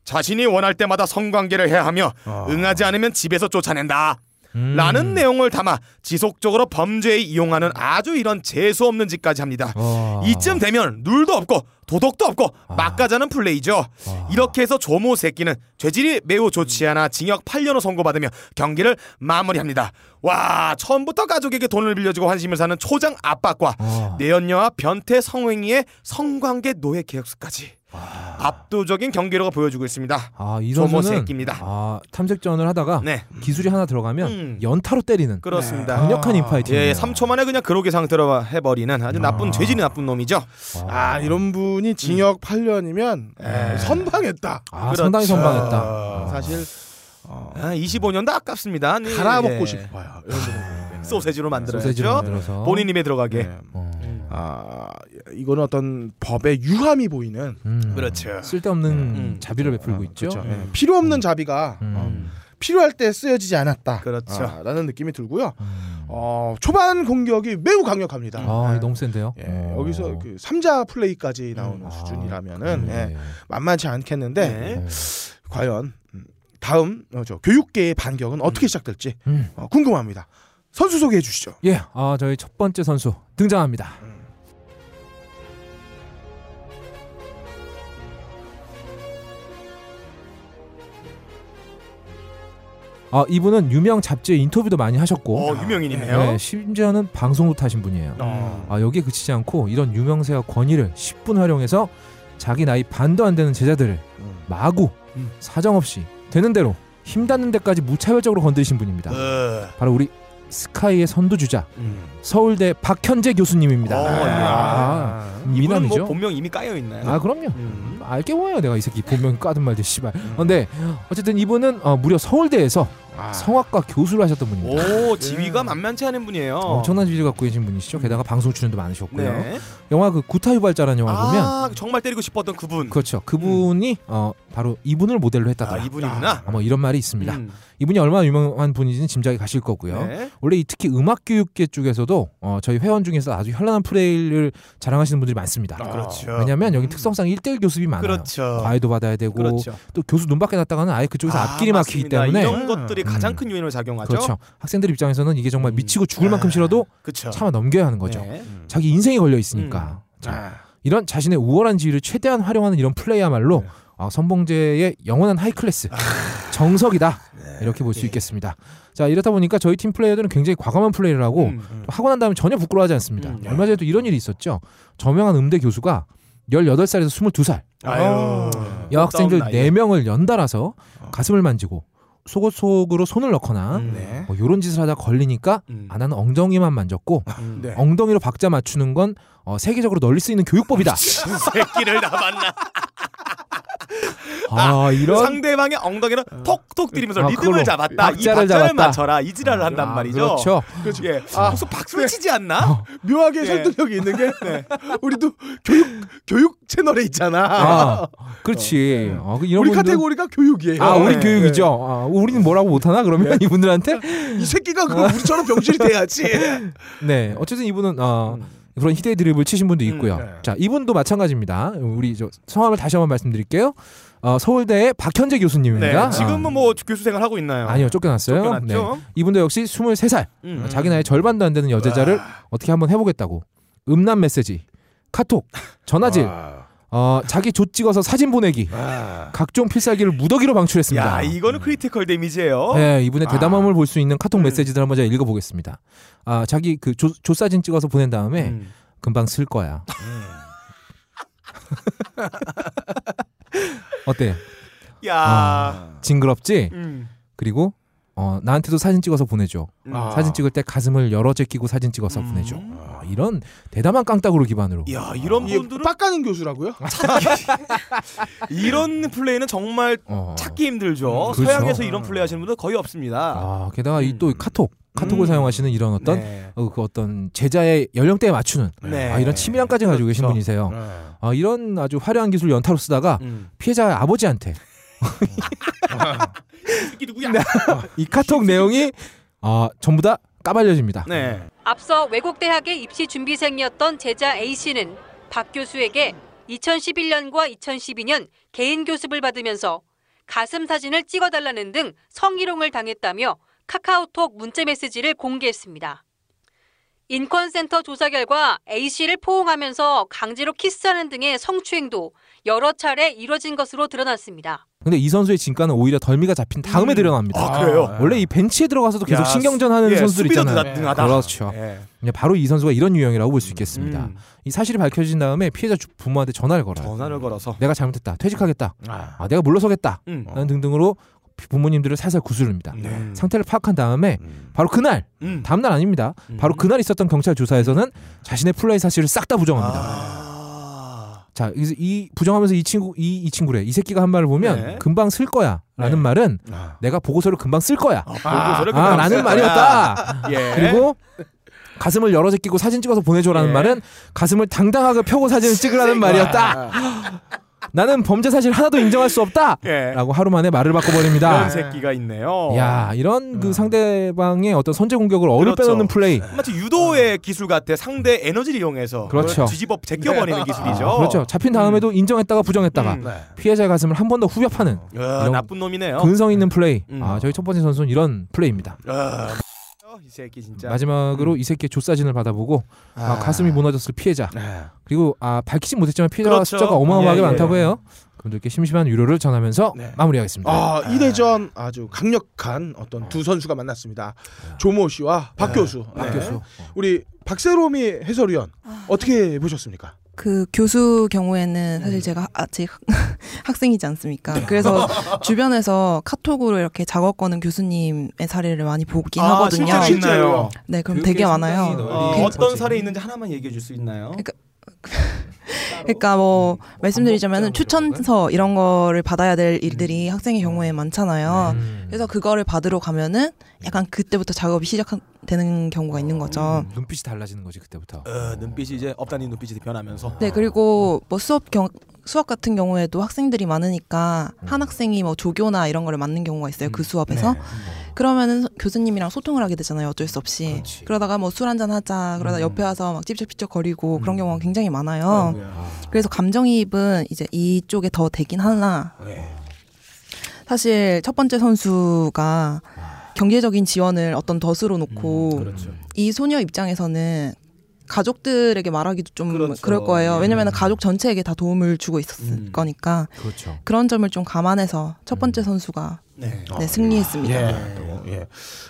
B: 자신이 원할 때마다 성관계를 해야 하며 응하지 않으면 집에서 쫓아낸다.
C: 음.
B: 라는 내용을 담아 지속적으로 범죄에 이용하는 아주 이런 재수 없는 짓까지 합니다.
C: 와.
B: 이쯤 되면 룰도 없고 도덕도 없고
C: 아.
B: 막가자는 플레이죠.
C: 와.
B: 이렇게 해서 조모 새끼는 죄질이 매우 좋지 않아 징역 8년을 선고받으며 경기를 마무리합니다. 와 처음부터 가족에게 돈을 빌려주고 환심을 사는 초장 압박과
C: 와.
B: 내연녀와 변태 성행위의 성관계 노예 계약서까지. 압도적인 경기력을 보여주고 있습니다.
C: 아, 이
B: 조모
C: 선수는
B: 새끼입니다.
C: 아, 탐색전을 하다가
B: 네,
C: 기술이 하나 들어가면
B: 음.
C: 연타로 때리는
B: 그렇습니다.
C: 강력한
A: 아,
C: 인파이팅이에요.
B: 예, 3초 만에 그냥 그로기 상 들어와 해버리는 아주 나쁜
C: 아.
B: 죄질이 나쁜 놈이죠.
A: 아 이런 분이 징역 8년이면
B: 에.
A: 선방했다.
C: 아,
B: 그렇죠.
C: 상당히 선방했다.
A: 아, 사실 어,
B: 아, 25년도 아깝습니다. 네,
A: 갈아먹고
B: 예.
A: 싶어요.
B: 소세지로
C: 만들어서
B: 본인 입에 들어가게.
A: 네.
C: 어.
A: 아 이거는 어떤 법의 유함이 보이는
C: 음.
B: 그렇죠.
C: 쓸데없는
B: 음.
C: 자비를 베풀고
A: 어,
C: 있죠.
A: 그렇죠.
B: 음.
A: 예. 필요 없는 자비가
C: 음.
A: 어, 필요할 때 쓰여지지 않았다.
B: 그렇죠.
A: 아, 라는 느낌이 들고요.
C: 음.
A: 어, 초반 공격이 매우 강력합니다.
C: 아,
A: 예.
C: 너무 센데요.
A: 예,
C: 어.
A: 여기서 그 3자 플레이까지 나오는
B: 음.
A: 수준이라면은
C: 네.
A: 예, 만만치 않겠는데
B: 네.
C: 어.
A: 과연 음, 다음 어, 저 교육계의 반격은 어떻게 시작될지
C: 음.
A: 어, 궁금합니다. 선수 소개해 주시죠.
C: 예, 아 저희 첫 번째 선수 등장합니다. 아 이분은 유명 잡지에 인터뷰도 많이 하셨고,
B: 어, 유명인이네요.
C: 네, 심지어는 방송도 타신 분이에요.
B: 어.
C: 아 여기에 그치지 않고 이런 유명세와 권위를 10분 활용해서 자기 나이 반도 안 되는 제자들을
A: 음.
C: 마구
B: 음.
C: 사정없이 되는 대로 힘 닿는 데까지 무차별적으로 건드리신 분입니다.
B: 어.
C: 바로 우리 스카이의 선두주자
B: 음.
C: 서울대 박현재 교수님입니다.
B: 어, 예.
C: 아,
B: 이분은
C: 미남이죠.
B: 뭐 본명 이미 까여 있나요?
C: 아 그럼요.
B: 음.
C: 알게 뭐예요 내가 이 새끼 본명 까든 말든 씨발. 어, 근데 어쨌든 이분은 어, 무려 서울대에서
A: 아.
C: 성악과 교수를 하셨던 분입니다.
B: 오, 지위가 만만치 않은 분이에요.
C: 엄청난 지위를 갖고 계신 분이시죠. 게다가 방송 출연도 많으셨고요.
B: 네.
C: 영화 그 구타 유발자라는 영화 를 보면
B: 아, 정말 때리고 싶었던 그분.
C: 그렇죠. 그분이 어, 바로 이분을 모델로
B: 아,
C: 했다더라.
B: 이분이구나.
C: 아, 뭐 이런 말이 있습니다.
B: 음.
C: 이분이 얼마나 유명한 분인지는 짐작이 가실 거고요.
B: 네.
C: 원래 이 특히 음악 교육계 쪽에서도 어, 저희 회원 중에서 아주 현란한 플레이를 자랑하시는 분들이 많습니다.
A: 아,
B: 그렇죠.
C: 왜냐하면 여기
B: 음.
C: 특성상 1대1 교습이 많아요.
B: 그렇죠.
C: 과외도 받아야 되고
B: 그렇죠.
C: 또 교수 눈 밖에 났다가는 아예 그쪽에서
B: 아,
C: 앞길이 막히기. 때문에
B: 이런 것들이 가장
C: 음.
B: 큰 요인으로 작용하죠.
C: 그렇죠. 학생들 입장에서는 이게 정말
B: 음.
C: 미치고 죽을 만큼 싫어도
B: 그렇죠.
C: 참아 넘겨야 하는 거죠.
B: 네.
A: 음.
C: 자기 인생이 걸려 있으니까.
B: 음.
C: 자,
A: 아.
C: 이런 자신의 우월한 지위를 최대한 활용하는 이런 플레이야말로
A: 네.
C: 아, 선봉제의 영원한 high class 정석이다
B: 네.
C: 이렇게 볼 수 있겠습니다. 자 이렇다 보니까 저희 팀 플레이어들은 굉장히 과감한 플레이를 하고
B: 음.
C: 또 하고 난 다음에 전혀 부끄러워하지 않습니다.
B: 음.
C: 얼마 전에도 이런 일이 있었죠. 저명한 음대 교수가 18살에서 22살
B: 아유.
C: 여학생들
B: 꽃다운 나이에.
C: 4명을 연달아서 가슴을 만지고 속옷 속으로 손을 넣거나
B: 음.
A: 네.
C: 뭐 이런 짓을 하다 걸리니까
B: 음.
C: 아 나는 엉덩이만 만졌고
B: 음.
A: 네.
C: 엉덩이로 박자 맞추는 건 어, 세계적으로 널리 쓰이는 교육법이다. [LAUGHS]
B: 새끼를 다 만나.
C: 아 이런
B: 상대방의 엉덩이를 톡톡 때리면서
C: 아,
B: 리듬을 잡았다. 이
C: 박자를
B: 박자를
C: 잡았다.
B: 맞춰라. 이 지랄을 한단
C: 아,
B: 말이죠.
C: 그렇죠.
B: 예.
A: 아,
B: 무슨 박수를 치지 않나?
A: 묘하게
B: 예.
A: 설득력이 있는 게 [LAUGHS] 우리도 교육 교육 채널에 있잖아.
C: 아, 그렇지. 어, 그 이런
A: 우리
C: 분들
A: 카테고리가 교육이에요.
C: 아 우리
B: 네.
C: 교육이죠. 아, 우리는 뭐라고 못 하나 그러면 이분들한테
A: 이 새끼가 그럼 우리처럼 병실이 돼야지. [LAUGHS]
C: 네 어쨌든 이분은 어, 그런 희대 드립을 치신 분도 있고요.
A: 음, 네.
C: 자 이분도 마찬가지입니다. 우리 저 성함을 다시 한번 말씀드릴게요. 어, 서울대의 박현재 교수님입니다.
B: 네. 지금은 뭐 교수 생활 하고 있나요?
C: 아, 아니요 쫓겨났어요.
B: 쫓겨났죠.
C: 네. 이분도 역시 23살
B: 음.
C: 자기 나이 절반도 안 되는 여제자를 어떻게 한번 해보겠다고 음란 메시지, 카톡, 전화질,
A: 아.
C: 어, 자기 좆 찍어서 사진 보내기,
A: 아.
C: 각종 필살기를 무더기로 방출했습니다.
B: 야, 이거는 critical damage예요.
C: 네, 이분의
A: 아.
C: 대담함을 볼수 있는 카톡
B: 음.
C: 메시지들 한번 제가 읽어보겠습니다. 아, 자기 그 조, 조 사진 찍어서 보낸 다음에
B: 음.
C: 금방 쓸 거야. [LAUGHS] 어때?
B: 야.
C: 아. 징그럽지?
B: 음.
C: 그리고 어, 나한테도 사진 찍어서 보내줘.
B: 음.
A: 아.
C: 사진 찍을 때 가슴을 여러 제끼고 사진 찍어서
B: 음.
C: 보내줘. 아, 이런 대담한 깡따구를 기반으로.
B: 야, 이런
A: 이게
B: 분들은
A: 빡가는 교수라고요? [LAUGHS]
B: 이런 플레이는 정말
C: 어.
B: 찾기 힘들죠.
C: 음, 그렇죠.
B: 서양에서 이런 플레이 하시는 분들 거의 없습니다.
C: 아, 게다가 이
B: 음.
C: 또 카톡, 카톡을
B: 음.
C: 사용하시는 이런 어떤
B: 네.
C: 어, 그 어떤 제자의 연령대에 맞추는
B: 네.
C: 아, 이런 치밀함까지 가지고 계신
B: 그렇죠.
C: 분이세요.
A: 네.
C: 아, 이런 아주 화려한 기술 연타로 쓰다가
B: 음.
C: 피해자의 아버지한테 [LAUGHS]
B: 이 누구야?
C: 이 카톡 내용이 아, 전부 다 까발려집니다.
B: 네.
E: 앞서 외국 대학의 입시 준비생이었던 제자 A 씨는 박 교수에게 2011년과 2012년 개인 교습을 받으면서 가슴 사진을 찍어달라는 등 성희롱을 당했다며 카카오톡 문자 메시지를 공개했습니다. 인권센터 조사 결과 A 씨를 포옹하면서 강제로 키스하는 등의 성추행도 여러 차례 이뤄진 것으로 드러났습니다.
C: 근데 이 선수의 진가는 오히려 덜미가 잡힌 다음에
B: 음.
C: 드러납니다.
B: 아, 그래요?
C: 원래 이 벤치에 들어가서도 계속
B: 야,
C: 신경전 하는
B: 예,
C: 선수들 있잖아요.
B: 드- 능하다.
C: 그렇죠.
B: 예.
C: 바로 이 선수가 이런 유형이라고 볼 수 있겠습니다.
B: 음.
C: 이 사실이 밝혀진 다음에 피해자 주- 부모한테 전화를 걸어요.
B: 전화를 걸어서
C: 내가 잘못했다. 퇴직하겠다.
A: 아.
C: 아, 내가 물러서겠다.
B: 음.
C: 라는 등등으로 부모님들을 살살 구슬릅니다.
B: 네.
C: 상태를 파악한 다음에
A: 음.
C: 바로 그날,
B: 음.
C: 다음 날 아닙니다.
B: 음.
C: 바로 그날 있었던 경찰 조사에서는 자신의 플레이 사실을 싹 다 부정합니다.
B: 아.
C: 자, 이, 이 부정하면서 이 친구 이, 이 친구래. 이 새끼가 한 말을 보면
B: 네.
C: 금방 쓸 거야 라는
B: 네.
C: 말은
A: 아.
C: 내가 보고서를 금방 쓸 거야.
B: 아, 보고서를
C: 아,
B: 그냥
C: 라는
B: 쓸
C: 말이었다.
B: 거야. 예.
C: 그리고 가슴을 여러 제 끼고 사진 찍어서 보내줘라는
B: 예.
C: 말은 가슴을 당당하게 펴고 사진을 찍으라는 말이었다. 나는 범죄 사실 하나도 인정할 수 없다. [LAUGHS]
B: 예.
C: 라고 하루 만에 말을 바꿔버립니다.
B: 새끼가 있네요.
C: 야 이런 그
B: 음.
C: 상대방의 어떤 선제 공격을 어를
B: 그렇죠.
C: 빼놓는 플레이.
B: 마치 유도의 기술 같아 상대 에너지를 이용해서
C: 그렇죠.
B: 뒤집어 제껴버리는 기술이죠.
C: 아, 그렇죠. 잡힌 다음에도 인정했다가 부정했다가
B: 음.
A: 네.
C: 피해자의 가슴을 한 번 더 후벼파는
B: 야,
C: 이런
B: 나쁜 놈이네요.
C: 근성 있는 플레이.
B: 음.
C: 아 저희 첫 번째 선수는 이런 플레이입니다.
B: 아, 이 새끼 진짜.
C: 마지막으로 이 새끼의 조사진을 받아보고 아, 가슴이 무너졌을 피해자
A: 네.
C: 그리고 아 밝히지 못했지만 피해자
B: 그렇죠.
C: 숫자가 어마어마하게
B: 예, 예.
C: 많다고 해요. 그분들께 심심한 위로를 전하면서
A: 네.
C: 마무리하겠습니다.
A: 아, 이 대전 아주 강력한 어떤 두 선수가 만났습니다. 조모 씨와 박 교수.
C: 박
A: 네.
C: 교수.
A: 우리 박세롬이 해설위원 어떻게 보셨습니까?
D: 그 교수 경우에는 사실 제가 아직 [LAUGHS] 학생이지 않습니까? 그래서 [LAUGHS] 주변에서 카톡으로 이렇게 작업 거는 교수님의 사례를 많이 보긴
B: 아,
D: 하거든요.
B: 실제로 있나요?
D: 네, 그럼
C: 교육계
D: 되게 많아요.
B: 어,
C: 그-
B: 어떤 사례 있는지 하나만 얘기해 줄 수 있나요?
D: 그러니까 뭐
C: 음.
D: 말씀드리자면 추천서 이런 거를 받아야 될 일들이 학생의 경우에 많잖아요.
C: 음.
D: 그래서 그거를 받으러 가면은 약간 그때부터 작업이 시작되는 경우가 있는 거죠.
C: 음, 눈빛이 달라지는 거지 그때부터.
B: 어, 눈빛이 이제 업다니 눈빛이 변하면서.
D: 네, 그리고 뭐 수업 경 수업 같은 경우에도 학생들이 많으니까
C: 음.
D: 한 학생이 뭐 조교나 이런 거를 맡는 경우가 있어요. 그 수업에서.
A: 네.
D: 그러면은 서- 교수님이랑 소통을 하게 되잖아요. 어쩔 수 없이.
C: 그렇지.
D: 그러다가 뭐 술 한잔 하자. 그러다
C: 음.
D: 옆에 와서 막 찝쩍찝쩍 거리고 그런
C: 음.
D: 경우가 굉장히 많아요.
B: 아이고야.
D: 그래서 감정이입은 이제 이쪽에 더 되긴 하나
B: 네.
D: 사실 첫 번째 선수가 경제적인 지원을 어떤 덫으로 놓고
C: 음,
B: 그렇죠.
D: 이 소녀 입장에서는 가족들에게 말하기도 좀
B: 그렇죠.
D: 그럴 거예요.
B: 예.
D: 왜냐면 가족 전체에게 다 도움을 주고 있었을
B: 음.
D: 거니까
C: 그렇죠.
D: 그런 점을 좀 감안해서 첫 번째
C: 음.
D: 선수가
B: 네.
D: 네, 승리했습니다.
A: 예. 또, 예.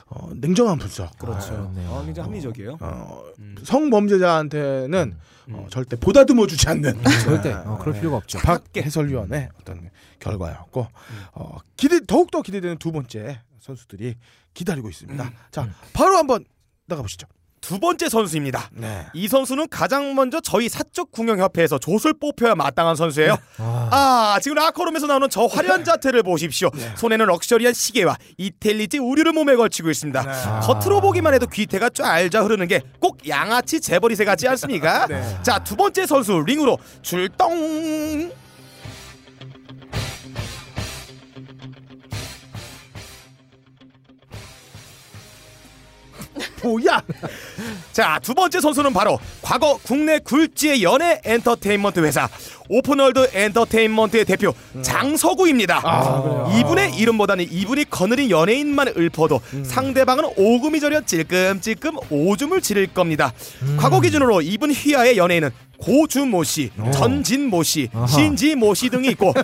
A: 어, 냉정한 분석.
B: 그렇죠.
C: 그렇네요.
B: 어, 굉장히 합리적이에요.
A: 어,
B: 음.
A: 성범죄자한테는
B: 음.
A: 어, 절대 보다듬어 주지 않는
C: 절대
A: 네.
C: 어, 그럴
B: 네.
C: 필요가 없죠.
A: 박 해설위원의 어떤 결과였고
B: 음.
A: 어, 기대 더욱 더 기대되는 두 번째 선수들이 기다리고 있습니다.
B: 음.
A: 자,
C: 음.
A: 바로 한번 나가 보시죠.
B: 두 번째 선수입니다.
A: 네.
B: 이 선수는 가장 먼저 저희 사적 궁영협회에서 조술 뽑혀야 마땅한 선수예요.
C: 아,
B: 아 지금 라커룸에서 나오는 저 화려한 자태를 보십시오.
A: 네.
B: 손에는 럭셔리한 시계와 이텔리지 우류를 몸에 걸치고 있습니다.
A: 네.
C: 아.
B: 겉으로 보기만 해도 귀태가 쫙알자 흐르는 게 꼭 양아치 재벌이세 같지 않습니까?
A: 네.
B: 자두 번째 선수 링으로 출동.
A: 뭐야?
B: 자, 두 번째 선수는 바로 과거 국내 굴지의 연예 엔터테인먼트 회사 오픈월드 엔터테인먼트의 대표 장서구입니다.
A: 아?
B: 이분의 이름보다는 이분이 거느린 연예인만 읊어도 상대방은 오금이 저려 찔끔찔끔 오줌을 지를 겁니다.
C: 음.
B: 과거 기준으로 이분 휘하의 연예인은 고주모 씨,
C: 어.
B: 전진모 씨. 신지모 씨 등이 있고 [LAUGHS]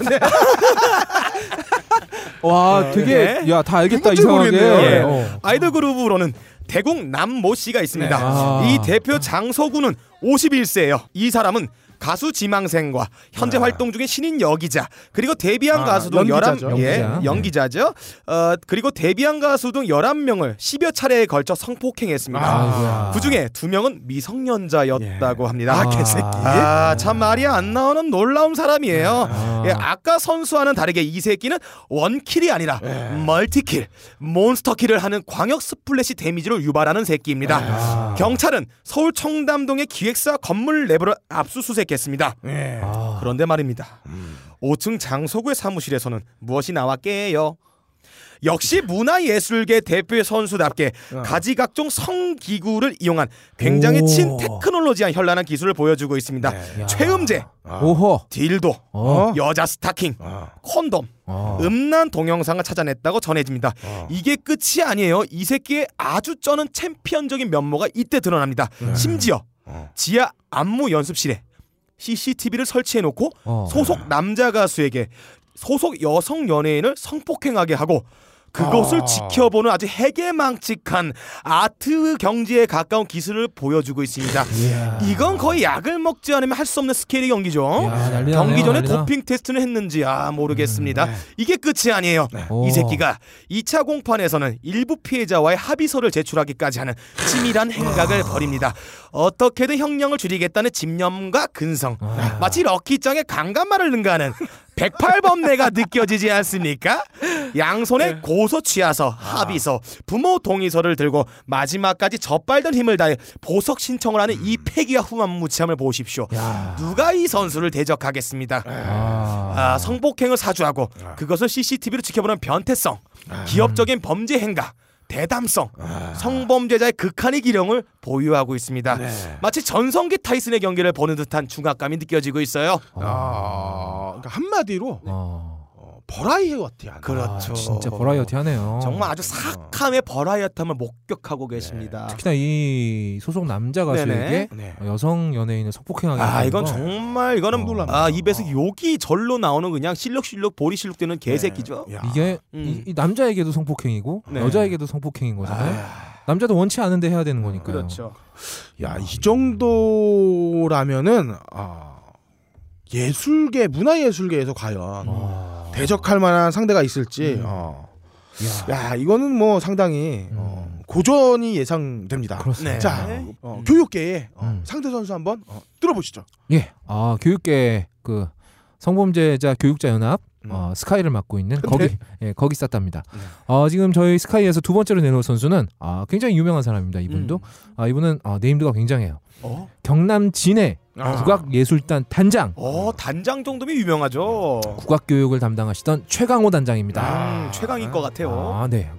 B: [LAUGHS]
C: 와 되게
B: 네.
C: 야 다 알겠다 이상하게.
B: 예.
C: 어.
B: 아이돌 그룹으로는 대국 남모 씨가 있습니다.
C: 네. 아.
B: 이 대표 장서구는 51세예요. 이 사람은 가수 지망생과 현재
A: 아.
B: 활동 중인 신인 여기자 그리고 데뷔한
A: 아,
B: 가수 등
A: 연기자죠.
B: 11, 예,
C: 연기자.
B: 연기자죠. 어, 그리고 데뷔한 가수 등 11명을 10여 차례에 걸쳐 성폭행했습니다.
C: 아이고야.
B: 그중에 두 명은 미성년자였다고 합니다.
A: 아, 개새끼.
B: 아, 참 말이 안 나오는 놀라운 사람이에요.
C: 아.
B: 예, 아까 선수와는 다르게 이 새끼는 one kill이 아니라
A: 예.
B: multi kill, monster kill을 하는 광역 splash damage를 유발하는 새끼입니다.
C: 아.
B: 경찰은 서울 청담동의 기획사 건물 내부를 압수수색 했습니다.
A: 예.
C: 아.
B: 그런데 말입니다.
A: 음.
B: 5층 장서구의 사무실에서는 무엇이 나왔게요? 역시 문화예술계 대표 선수답게
A: 어.
B: 가지각종 성기구를 이용한 굉장히
C: 오.
B: 친테크놀로지한 현란한 기술을 보여주고 있습니다.
A: 네.
C: 야.
B: 최음제,
A: 아.
C: 오호.
B: 딜도,
C: 어.
B: 여자 스타킹,
A: 아.
B: 콘돔,
C: 어.
B: 음란 동영상을 찾아냈다고 전해집니다.
A: 어.
B: 이게 끝이 아니에요. 이 새끼의 아주 쩌는 챔피언적인 면모가 이때 드러납니다.
A: 네.
B: 심지어
A: 어.
B: 지하 안무 연습실에 CCTV를 설치해 놓고
C: 어.
B: 소속 남자 가수에게 소속 여성 연예인을 성폭행하게 하고 그것을
A: 아.
B: 지켜보는 아주 해괴망측한 아트 경지에 가까운 기술을 보여주고 있습니다. 이건 거의 약을 먹지 않으면 할 수 없는 스케일의 경기죠.
C: 야, 난리
B: 경기 전에
C: 난리나.
B: 도핑 테스트는 했는지 아 모르겠습니다. 이게 끝이 아니에요.
C: 오.
B: 이 새끼가 2차 공판에서는 일부 피해자와의 합의서를 제출하기까지 하는 치밀한 행각을 벌입니다. 어떻게든 형량을 줄이겠다는 집념과 근성.
C: 아.
B: 마치 럭키짱의 강간말을 능가하는 108범내가 느껴지지 않습니까? 양손에 고소 취하서 합의서, 부모 동의서를 들고 마지막까지 젖발던 힘을 다해 보석 신청을 하는 이 패기와 후만무치함을 보십시오.
C: 야.
B: 누가 이 선수를 대적하겠습니다.
C: 아.
B: 아, 성폭행을 사주하고 그것을 CCTV로 지켜보는 변태성, 기업적인 범죄 행각, 대담성, 성범죄자의 극한의 기령을 보유하고 있습니다. 마치 전성기 타이슨의 경기를 보는 듯한 중압감이 느껴지고 있어요.
A: 아, 그러니까 한마디로
C: 어.
A: 어, 버라이어티한.
B: 그렇죠.
C: 아, 진짜 버라이어티하네요.
B: 정말 아주 사악함의 버라이어티함을 목격하고 계십니다.
C: 특히나 이 소속 남자 가수에게.
B: 네.
C: 여성 연예인을 성폭행하게
B: 아 이건
C: 거.
B: 정말 이거는
C: 어.
B: 아 입에서 욕이 절로 나오는 그냥 실룩실룩 보리 실룩 되는 개새끼죠.
A: 야.
C: 이게
B: 음.
C: 이, 이 남자에게도 성폭행이고
B: 네.
C: 여자에게도 성폭행인 거잖아요.
A: 아,
C: 남자도 원치 않은데 해야 되는 거니까요.
B: 그렇죠.
A: 야, 이 정도라면은 아, 예술계, 문화예술계에서 과연
C: 아.
A: 대적할 만한 상대가 있을지.
C: 음.
A: 어.
C: 야,
A: 야, 이거는 뭐 상당히 어,
C: 음.
A: 고전이 예상됩니다.
C: 그렇습니다.
B: 네.
A: 자, 어,
B: 음.
A: 교육계의 어,
C: 음.
A: 상대 선수 한번 어, 들어보시죠.
C: 예, 아 교육계 그 성범죄자 교육자 연합
A: 음.
C: 어, 스카이를 맡고 있는
A: 네.
C: 거기 예, 거기 쌌답니다.
A: 네.
C: 어, 지금 저희 스카이에서 두 번째로 내놓은 선수는 아, 굉장히 유명한 사람입니다. 이분도
B: 음.
C: 아, 이분은 어, 네임드가 굉장해요.
B: 어?
C: 경남 진해
A: 아.
C: 국악예술단 단장
B: 어 단장 정도면 유명하죠.
C: 국악교육을 담당하시던 최강호 단장입니다.
B: 음, 최강일 것 같아요.
C: 아, 네.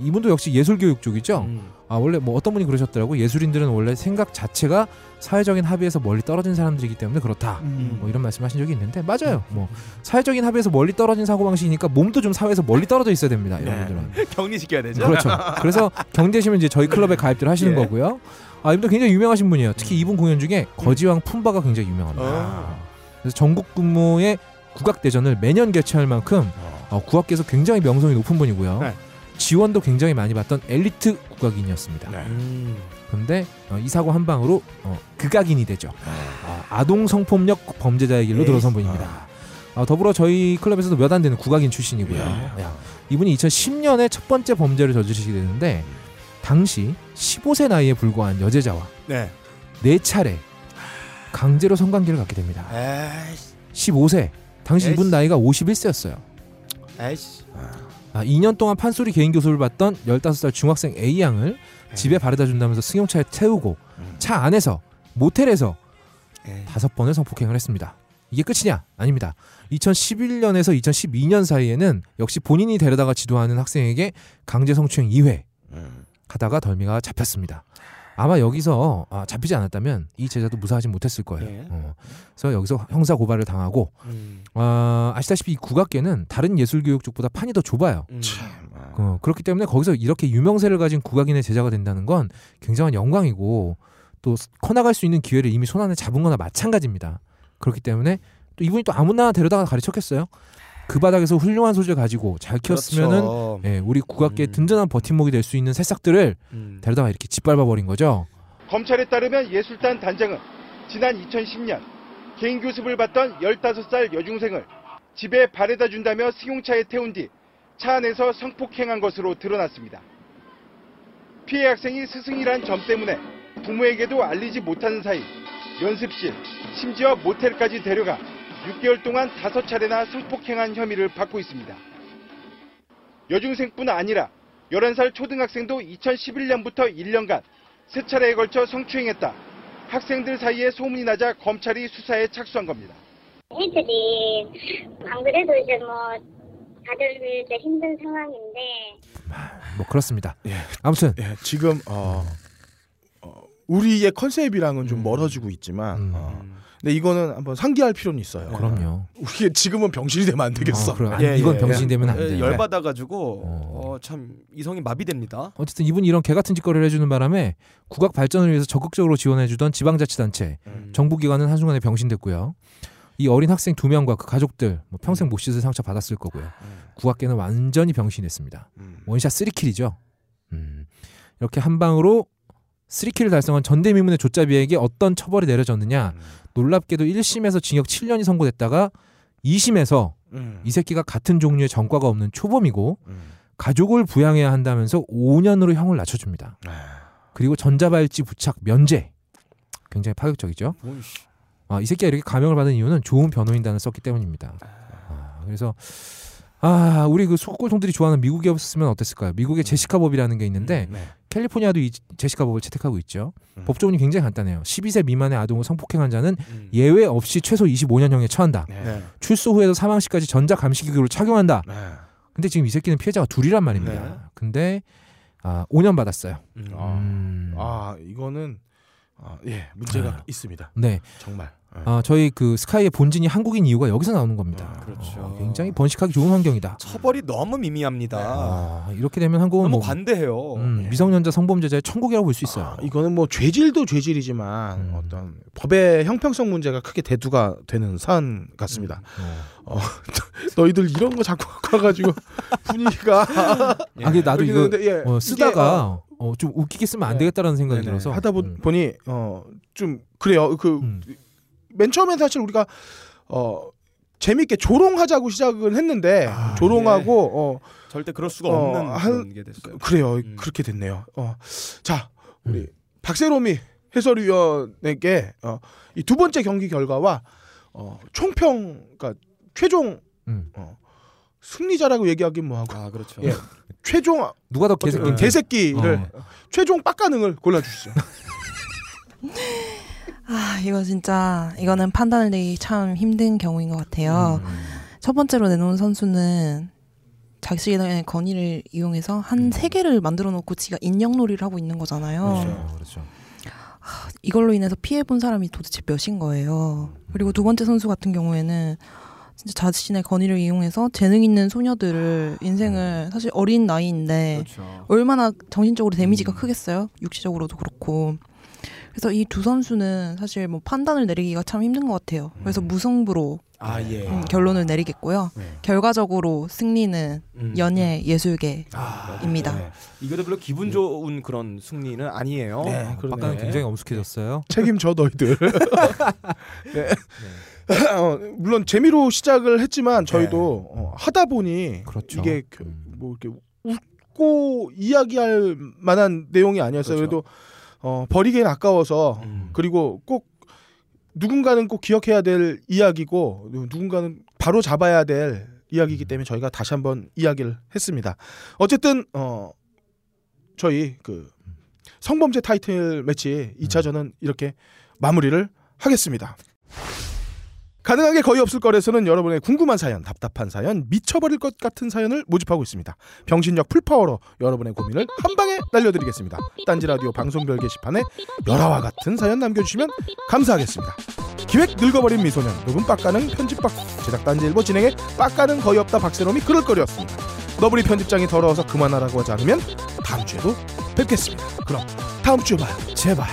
C: 이분도 역시 예술교육 쪽이죠.
B: 음.
C: 아, 원래 뭐 어떤 분이 그러셨더라고. 예술인들은 원래 생각 자체가 사회적인 합의에서 멀리 떨어진 사람들이기 때문에 그렇다.
A: 음.
C: 뭐 이런 말씀하신 적이 있는데 맞아요. 뭐 사회적인 합의에서 멀리 떨어진 사고 방식이니까 몸도 좀 사회에서 멀리 떨어져 있어야 됩니다. 이런
A: 네.
C: 분들은. [LAUGHS]
B: 격리시켜야 되죠.
C: 그렇죠. 그래서 경대시면 이제 저희 클럽에 가입들 하시는
B: 예.
C: 거고요. 아, 이분도 굉장히 유명하신 분이에요. 특히 이분 공연 중에 거지왕 품바가 굉장히 유명합니다.
B: 어.
C: 그래서 전국 근무의 국악 대전을 매년 개최할 만큼 어, 국악계에서 굉장히 명성이 높은 분이고요.
B: 네.
C: 지원도 굉장히 많이 받던 엘리트 국악인이었습니다.
A: 네.
B: 음.
C: 그런데 어, 이 사고 한 방으로 어, 극악인이 되죠. 아, 아동 성폭력 범죄자의 길로
B: 에이.
C: 들어선 분입니다. 아, 더불어 저희 클럽에서도 몇 안 되는 국악인 출신이고요.
A: 예.
C: 야, 이분이 2010년에 첫 번째 범죄를 저지르시게 되는데 당시 15세 나이에 불과한 여제자와
B: 네.
C: 네 차례 강제로 성관계를 갖게 됩니다.
B: 에이씨.
C: 15세. 당시 이분
B: 에이씨.
C: 나이가 51세였어요.
B: 에이씨.
C: 아, 2년 동안 판소리 개인 교습을 받던 15살 중학생 A 양을 집에 바래다 준다면서 승용차에 태우고
A: 음.
C: 차 안에서 모텔에서. 다섯 번을 성폭행을 했습니다. 이게 끝이냐? 아닙니다. 2011년에서 2012년 사이에는 역시 본인이 데려다가 지도하는 학생에게 강제 성추행 2회
A: 음.
C: 하다가 덜미가 잡혔습니다. 아마 여기서 아, 잡히지 않았다면 이 제자도 무사하지 못했을 거예요.
B: 예.
C: 어. 그래서 여기서 형사 고발을 당하고
B: 음.
C: 아, 아시다시피 이 국악계는 다른 예술 교육 쪽보다 판이 더 좁아요.
B: 음.
A: 참. 아.
C: 어, 그렇기 때문에 거기서 이렇게 유명세를 가진 국악인의 제자가 된다는 건 굉장한 영광이고 또 커나갈 수 있는 기회를 이미 손안에 잡은 거나 마찬가지입니다. 그렇기 때문에 또 이분이 또 아무나 데려다가 가르쳤겠어요. 그 바닥에서 훌륭한 소질 가지고 잘 키웠으면은
B: 그렇죠.
C: 예, 우리 국악계
B: 음.
C: 든든한 버팀목이 될 수 있는 새싹들을
B: 음.
C: 데려다가 이렇게 짓밟아 버린 거죠.
F: 검찰에 따르면 예술단 단장은 지난 2010년 개인 교습을 받던 15살 여중생을 집에 바래다 준다며 승용차에 태운 뒤 차 안에서 성폭행한 것으로 드러났습니다. 피해 학생이 스승이란 점 때문에 부모에게도 알리지 못하는 사이 연습실, 심지어 모텔까지 데려가 6개월 동안 5차례나 성폭행한 혐의를 받고 있습니다. 여중생뿐 아니라 11살 초등학생도 2011년부터 1년간 세 차례에 걸쳐 성추행했다. 학생들 사이에 소문이 나자 검찰이 수사에 착수한 겁니다.
G: 애들이 안 그래도 이제 뭐 다들 이제 힘든 상황인데
C: 뭐 그렇습니다.
A: 예.
C: 아무튼
A: 예, 지금 어, 어, 우리의 컨셉이랑은 좀
B: 음.
A: 멀어지고 있지만
C: 음.
A: 어, 근데 이거는 한번 상기할 필요는 있어요.
C: 그럼요.
A: 우리 지금은 병신이 되면 안 되겠어.
C: 아, 그럼 안-
B: 예,
C: 이건
B: 예,
C: 병신이
B: 예.
C: 되면 안
B: 예,
C: 돼.
B: 열 받아가지고
C: 어.
B: 어, 참 이성이 마비됩니다.
C: 어쨌든 이분이 이런 개 같은 짓거리를 해주는 바람에 국악 발전을 위해서 적극적으로 지원해주던 지방자치단체,
B: 음.
C: 정부기관은 한순간에 병신됐고요. 이 어린 학생 두 명과 그 가족들 뭐 평생 못 씻을 상처 받았을 거고요. 구학계는 완전히 병신했습니다.
A: 음.
C: 원샷 3킬이죠. 음, 이렇게 한 방으로 3킬을 달성한 전대미문의 조짜비에게 어떤 처벌이 내려졌느냐? 놀랍게도 1심에서 징역 7년이 선고됐다가 2심에서
A: 음.
C: 이 새끼가 같은 종류의 전과가 없는 초범이고
A: 음.
C: 가족을 부양해야 한다면서 5년으로 형을 낮춰줍니다. 그리고 전자발찌 부착 면제. 굉장히 파격적이죠. 아, 이 새끼가 이렇게 감형을 받은 이유는 좋은 변호인단을 썼기 때문입니다. 아, 그래서 아, 우리 그 소골통들이 좋아하는 미국이었으면 어땠을까요? 미국의 제시카 법이라는 게 있는데
A: 네.
C: 캘리포니아도 이 제시카 법을 채택하고 있죠.
A: 음.
C: 법 조문이 굉장히 간단해요. 12세 미만의 아동을 성폭행한 자는
B: 음.
C: 예외 없이 최소 25년형에 처한다.
A: 네.
C: 출소 후에도 사망 시까지 전자 감시기구를 착용한다.
A: 네.
C: 근데 지금 이 새끼는 피해자가 둘이란 말입니다.
A: 네.
C: 근데 아, 5년 받았어요.
A: 아,
C: 음.
A: 아 이거는 아, 예 문제가
C: 네.
A: 있습니다.
C: 네.
A: 정말. 네.
C: 아, 저희 그 스카이의 본진이 한국인 이유가 여기서 나오는 겁니다.
A: 아,
B: 그렇죠.
C: 어, 굉장히 번식하기 좋은 환경이다.
B: 처벌이 너무 미미합니다.
C: 아, 이렇게 되면 한국은
B: 너무
C: 뭐
B: 관대해요.
C: 음,
A: 예.
C: 미성년자 성범죄자의 천국이라고 볼 수 있어요.
A: 아, 이거는 뭐 죄질도 죄질이지만
C: 음.
A: 어떤 법의 형평성 문제가 크게 대두가 되는 사안 같습니다.
C: 어. [LAUGHS]
A: 너희들 이런 거 자꾸 갖고 와가지고 [LAUGHS] 분위기가
C: 아, 근데 나도 이거
A: 되는데, 예,
C: 어,
A: 이게,
C: 쓰다가
A: 어,
C: 어, 좀 웃기게 쓰면 안
A: 네.
C: 되겠다라는 생각이
A: 네네.
C: 들어서
A: 하다 보,
C: 음.
A: 보니 어 좀 그래요. 그 맨
C: 음.
A: 처음엔 사실 우리가 어 재밌게 조롱하자고 시작을 했는데
B: 아,
A: 조롱하고 어
B: 절대 그럴 수가
A: 어,
B: 없는
A: 한-
B: 게 됐어요.
A: 그래요.
B: 음.
A: 그렇게 됐네요. 어. 자, 우리
C: 음.
A: 박세롬이 해설위원에게 어, 이 두 번째 경기 결과와 어, 총평, 그러니까 최종
C: 음.
A: 어, 승리자라고 얘기하긴 뭐하고
B: 아 그렇죠.
A: 예. 최종
C: 누가 더 개새끼
A: 개새끼를
C: 어.
A: 최종 빡가능을 골라 주시죠. [LAUGHS]
D: 아 이거 진짜 이거는 판단을 내기 참 힘든 경우인 것 같아요.
C: 음.
D: 첫 번째로 내놓은 선수는 자신의 건의를 이용해서
C: 음.
D: 한세 개를 만들어 놓고 지가 인형놀이를 하고 있는 거잖아요.
C: 그렇죠. 그렇죠.
D: 이걸로 인해서 피해 본 사람이 도대체 몇인 거예요. 그리고 두 번째 선수 같은 경우에는 진짜 자신의 건의를 이용해서 재능 있는 소녀들을 인생을 사실 어린 나이인데
B: 그렇죠.
D: 얼마나 정신적으로 데미지가
B: 음.
D: 크겠어요? 육체적으로도 그렇고. 그래서 이 두 선수는 사실 뭐 판단을 내리기가 참 힘든 것 같아요. 그래서 무승부로
B: 아 예.
D: 음, 결론을 내리겠고요.
A: 네.
D: 결과적으로 승리는
B: 음.
D: 연예 예술계
B: 아,
D: 입니다.
B: 네. 이거도 별로 기분 좋은 그런 승리는 아니에요.
A: 네, 그러네.
C: 아까는
B: 네.
C: 굉장히 엄숙해졌어요. [LAUGHS]
A: 책임져 너희들. [LAUGHS] 네. 어, 물론 재미로 시작을 했지만 저희도 어, 하다 보니
C: 그렇죠.
A: 이게 그-
C: 음.
A: 뭐 이렇게 웃고 이야기할 만한 내용이 아니었어요.
B: 그렇죠.
A: 그래도 어, 버리기엔 아까워서
B: 음.
A: 그리고 꼭 누군가는 꼭 기억해야 될 이야기고 누군가는 바로 잡아야 될 이야기이기 때문에 저희가 다시 한번 이야기를 했습니다. 어쨌든 어 저희 그 성범죄 타이틀 매치 2차전은 이렇게 마무리를 하겠습니다. 가능하게 거의 없을 거래서는 여러분의 궁금한 사연, 답답한 사연, 미쳐버릴 것 같은 사연을 모집하고 있습니다. 병신력 풀파워로 여러분의 고민을 한 방에 날려드리겠습니다. 딴지 라디오 방송별 게시판에 열화와 같은 사연 남겨주시면 감사하겠습니다. 기획 늙어버린 미소년, 녹음 빡가는 편집박 제작 딴지 일보 진행에 빡가는 거의 없다 박세롬이 그럴 거리였습니다. 너브리 편집장이 더러워서 그만하라고 하지 않으면 다음 주에도 뵙겠습니다. 그럼 다음 주에 봐요. 제발.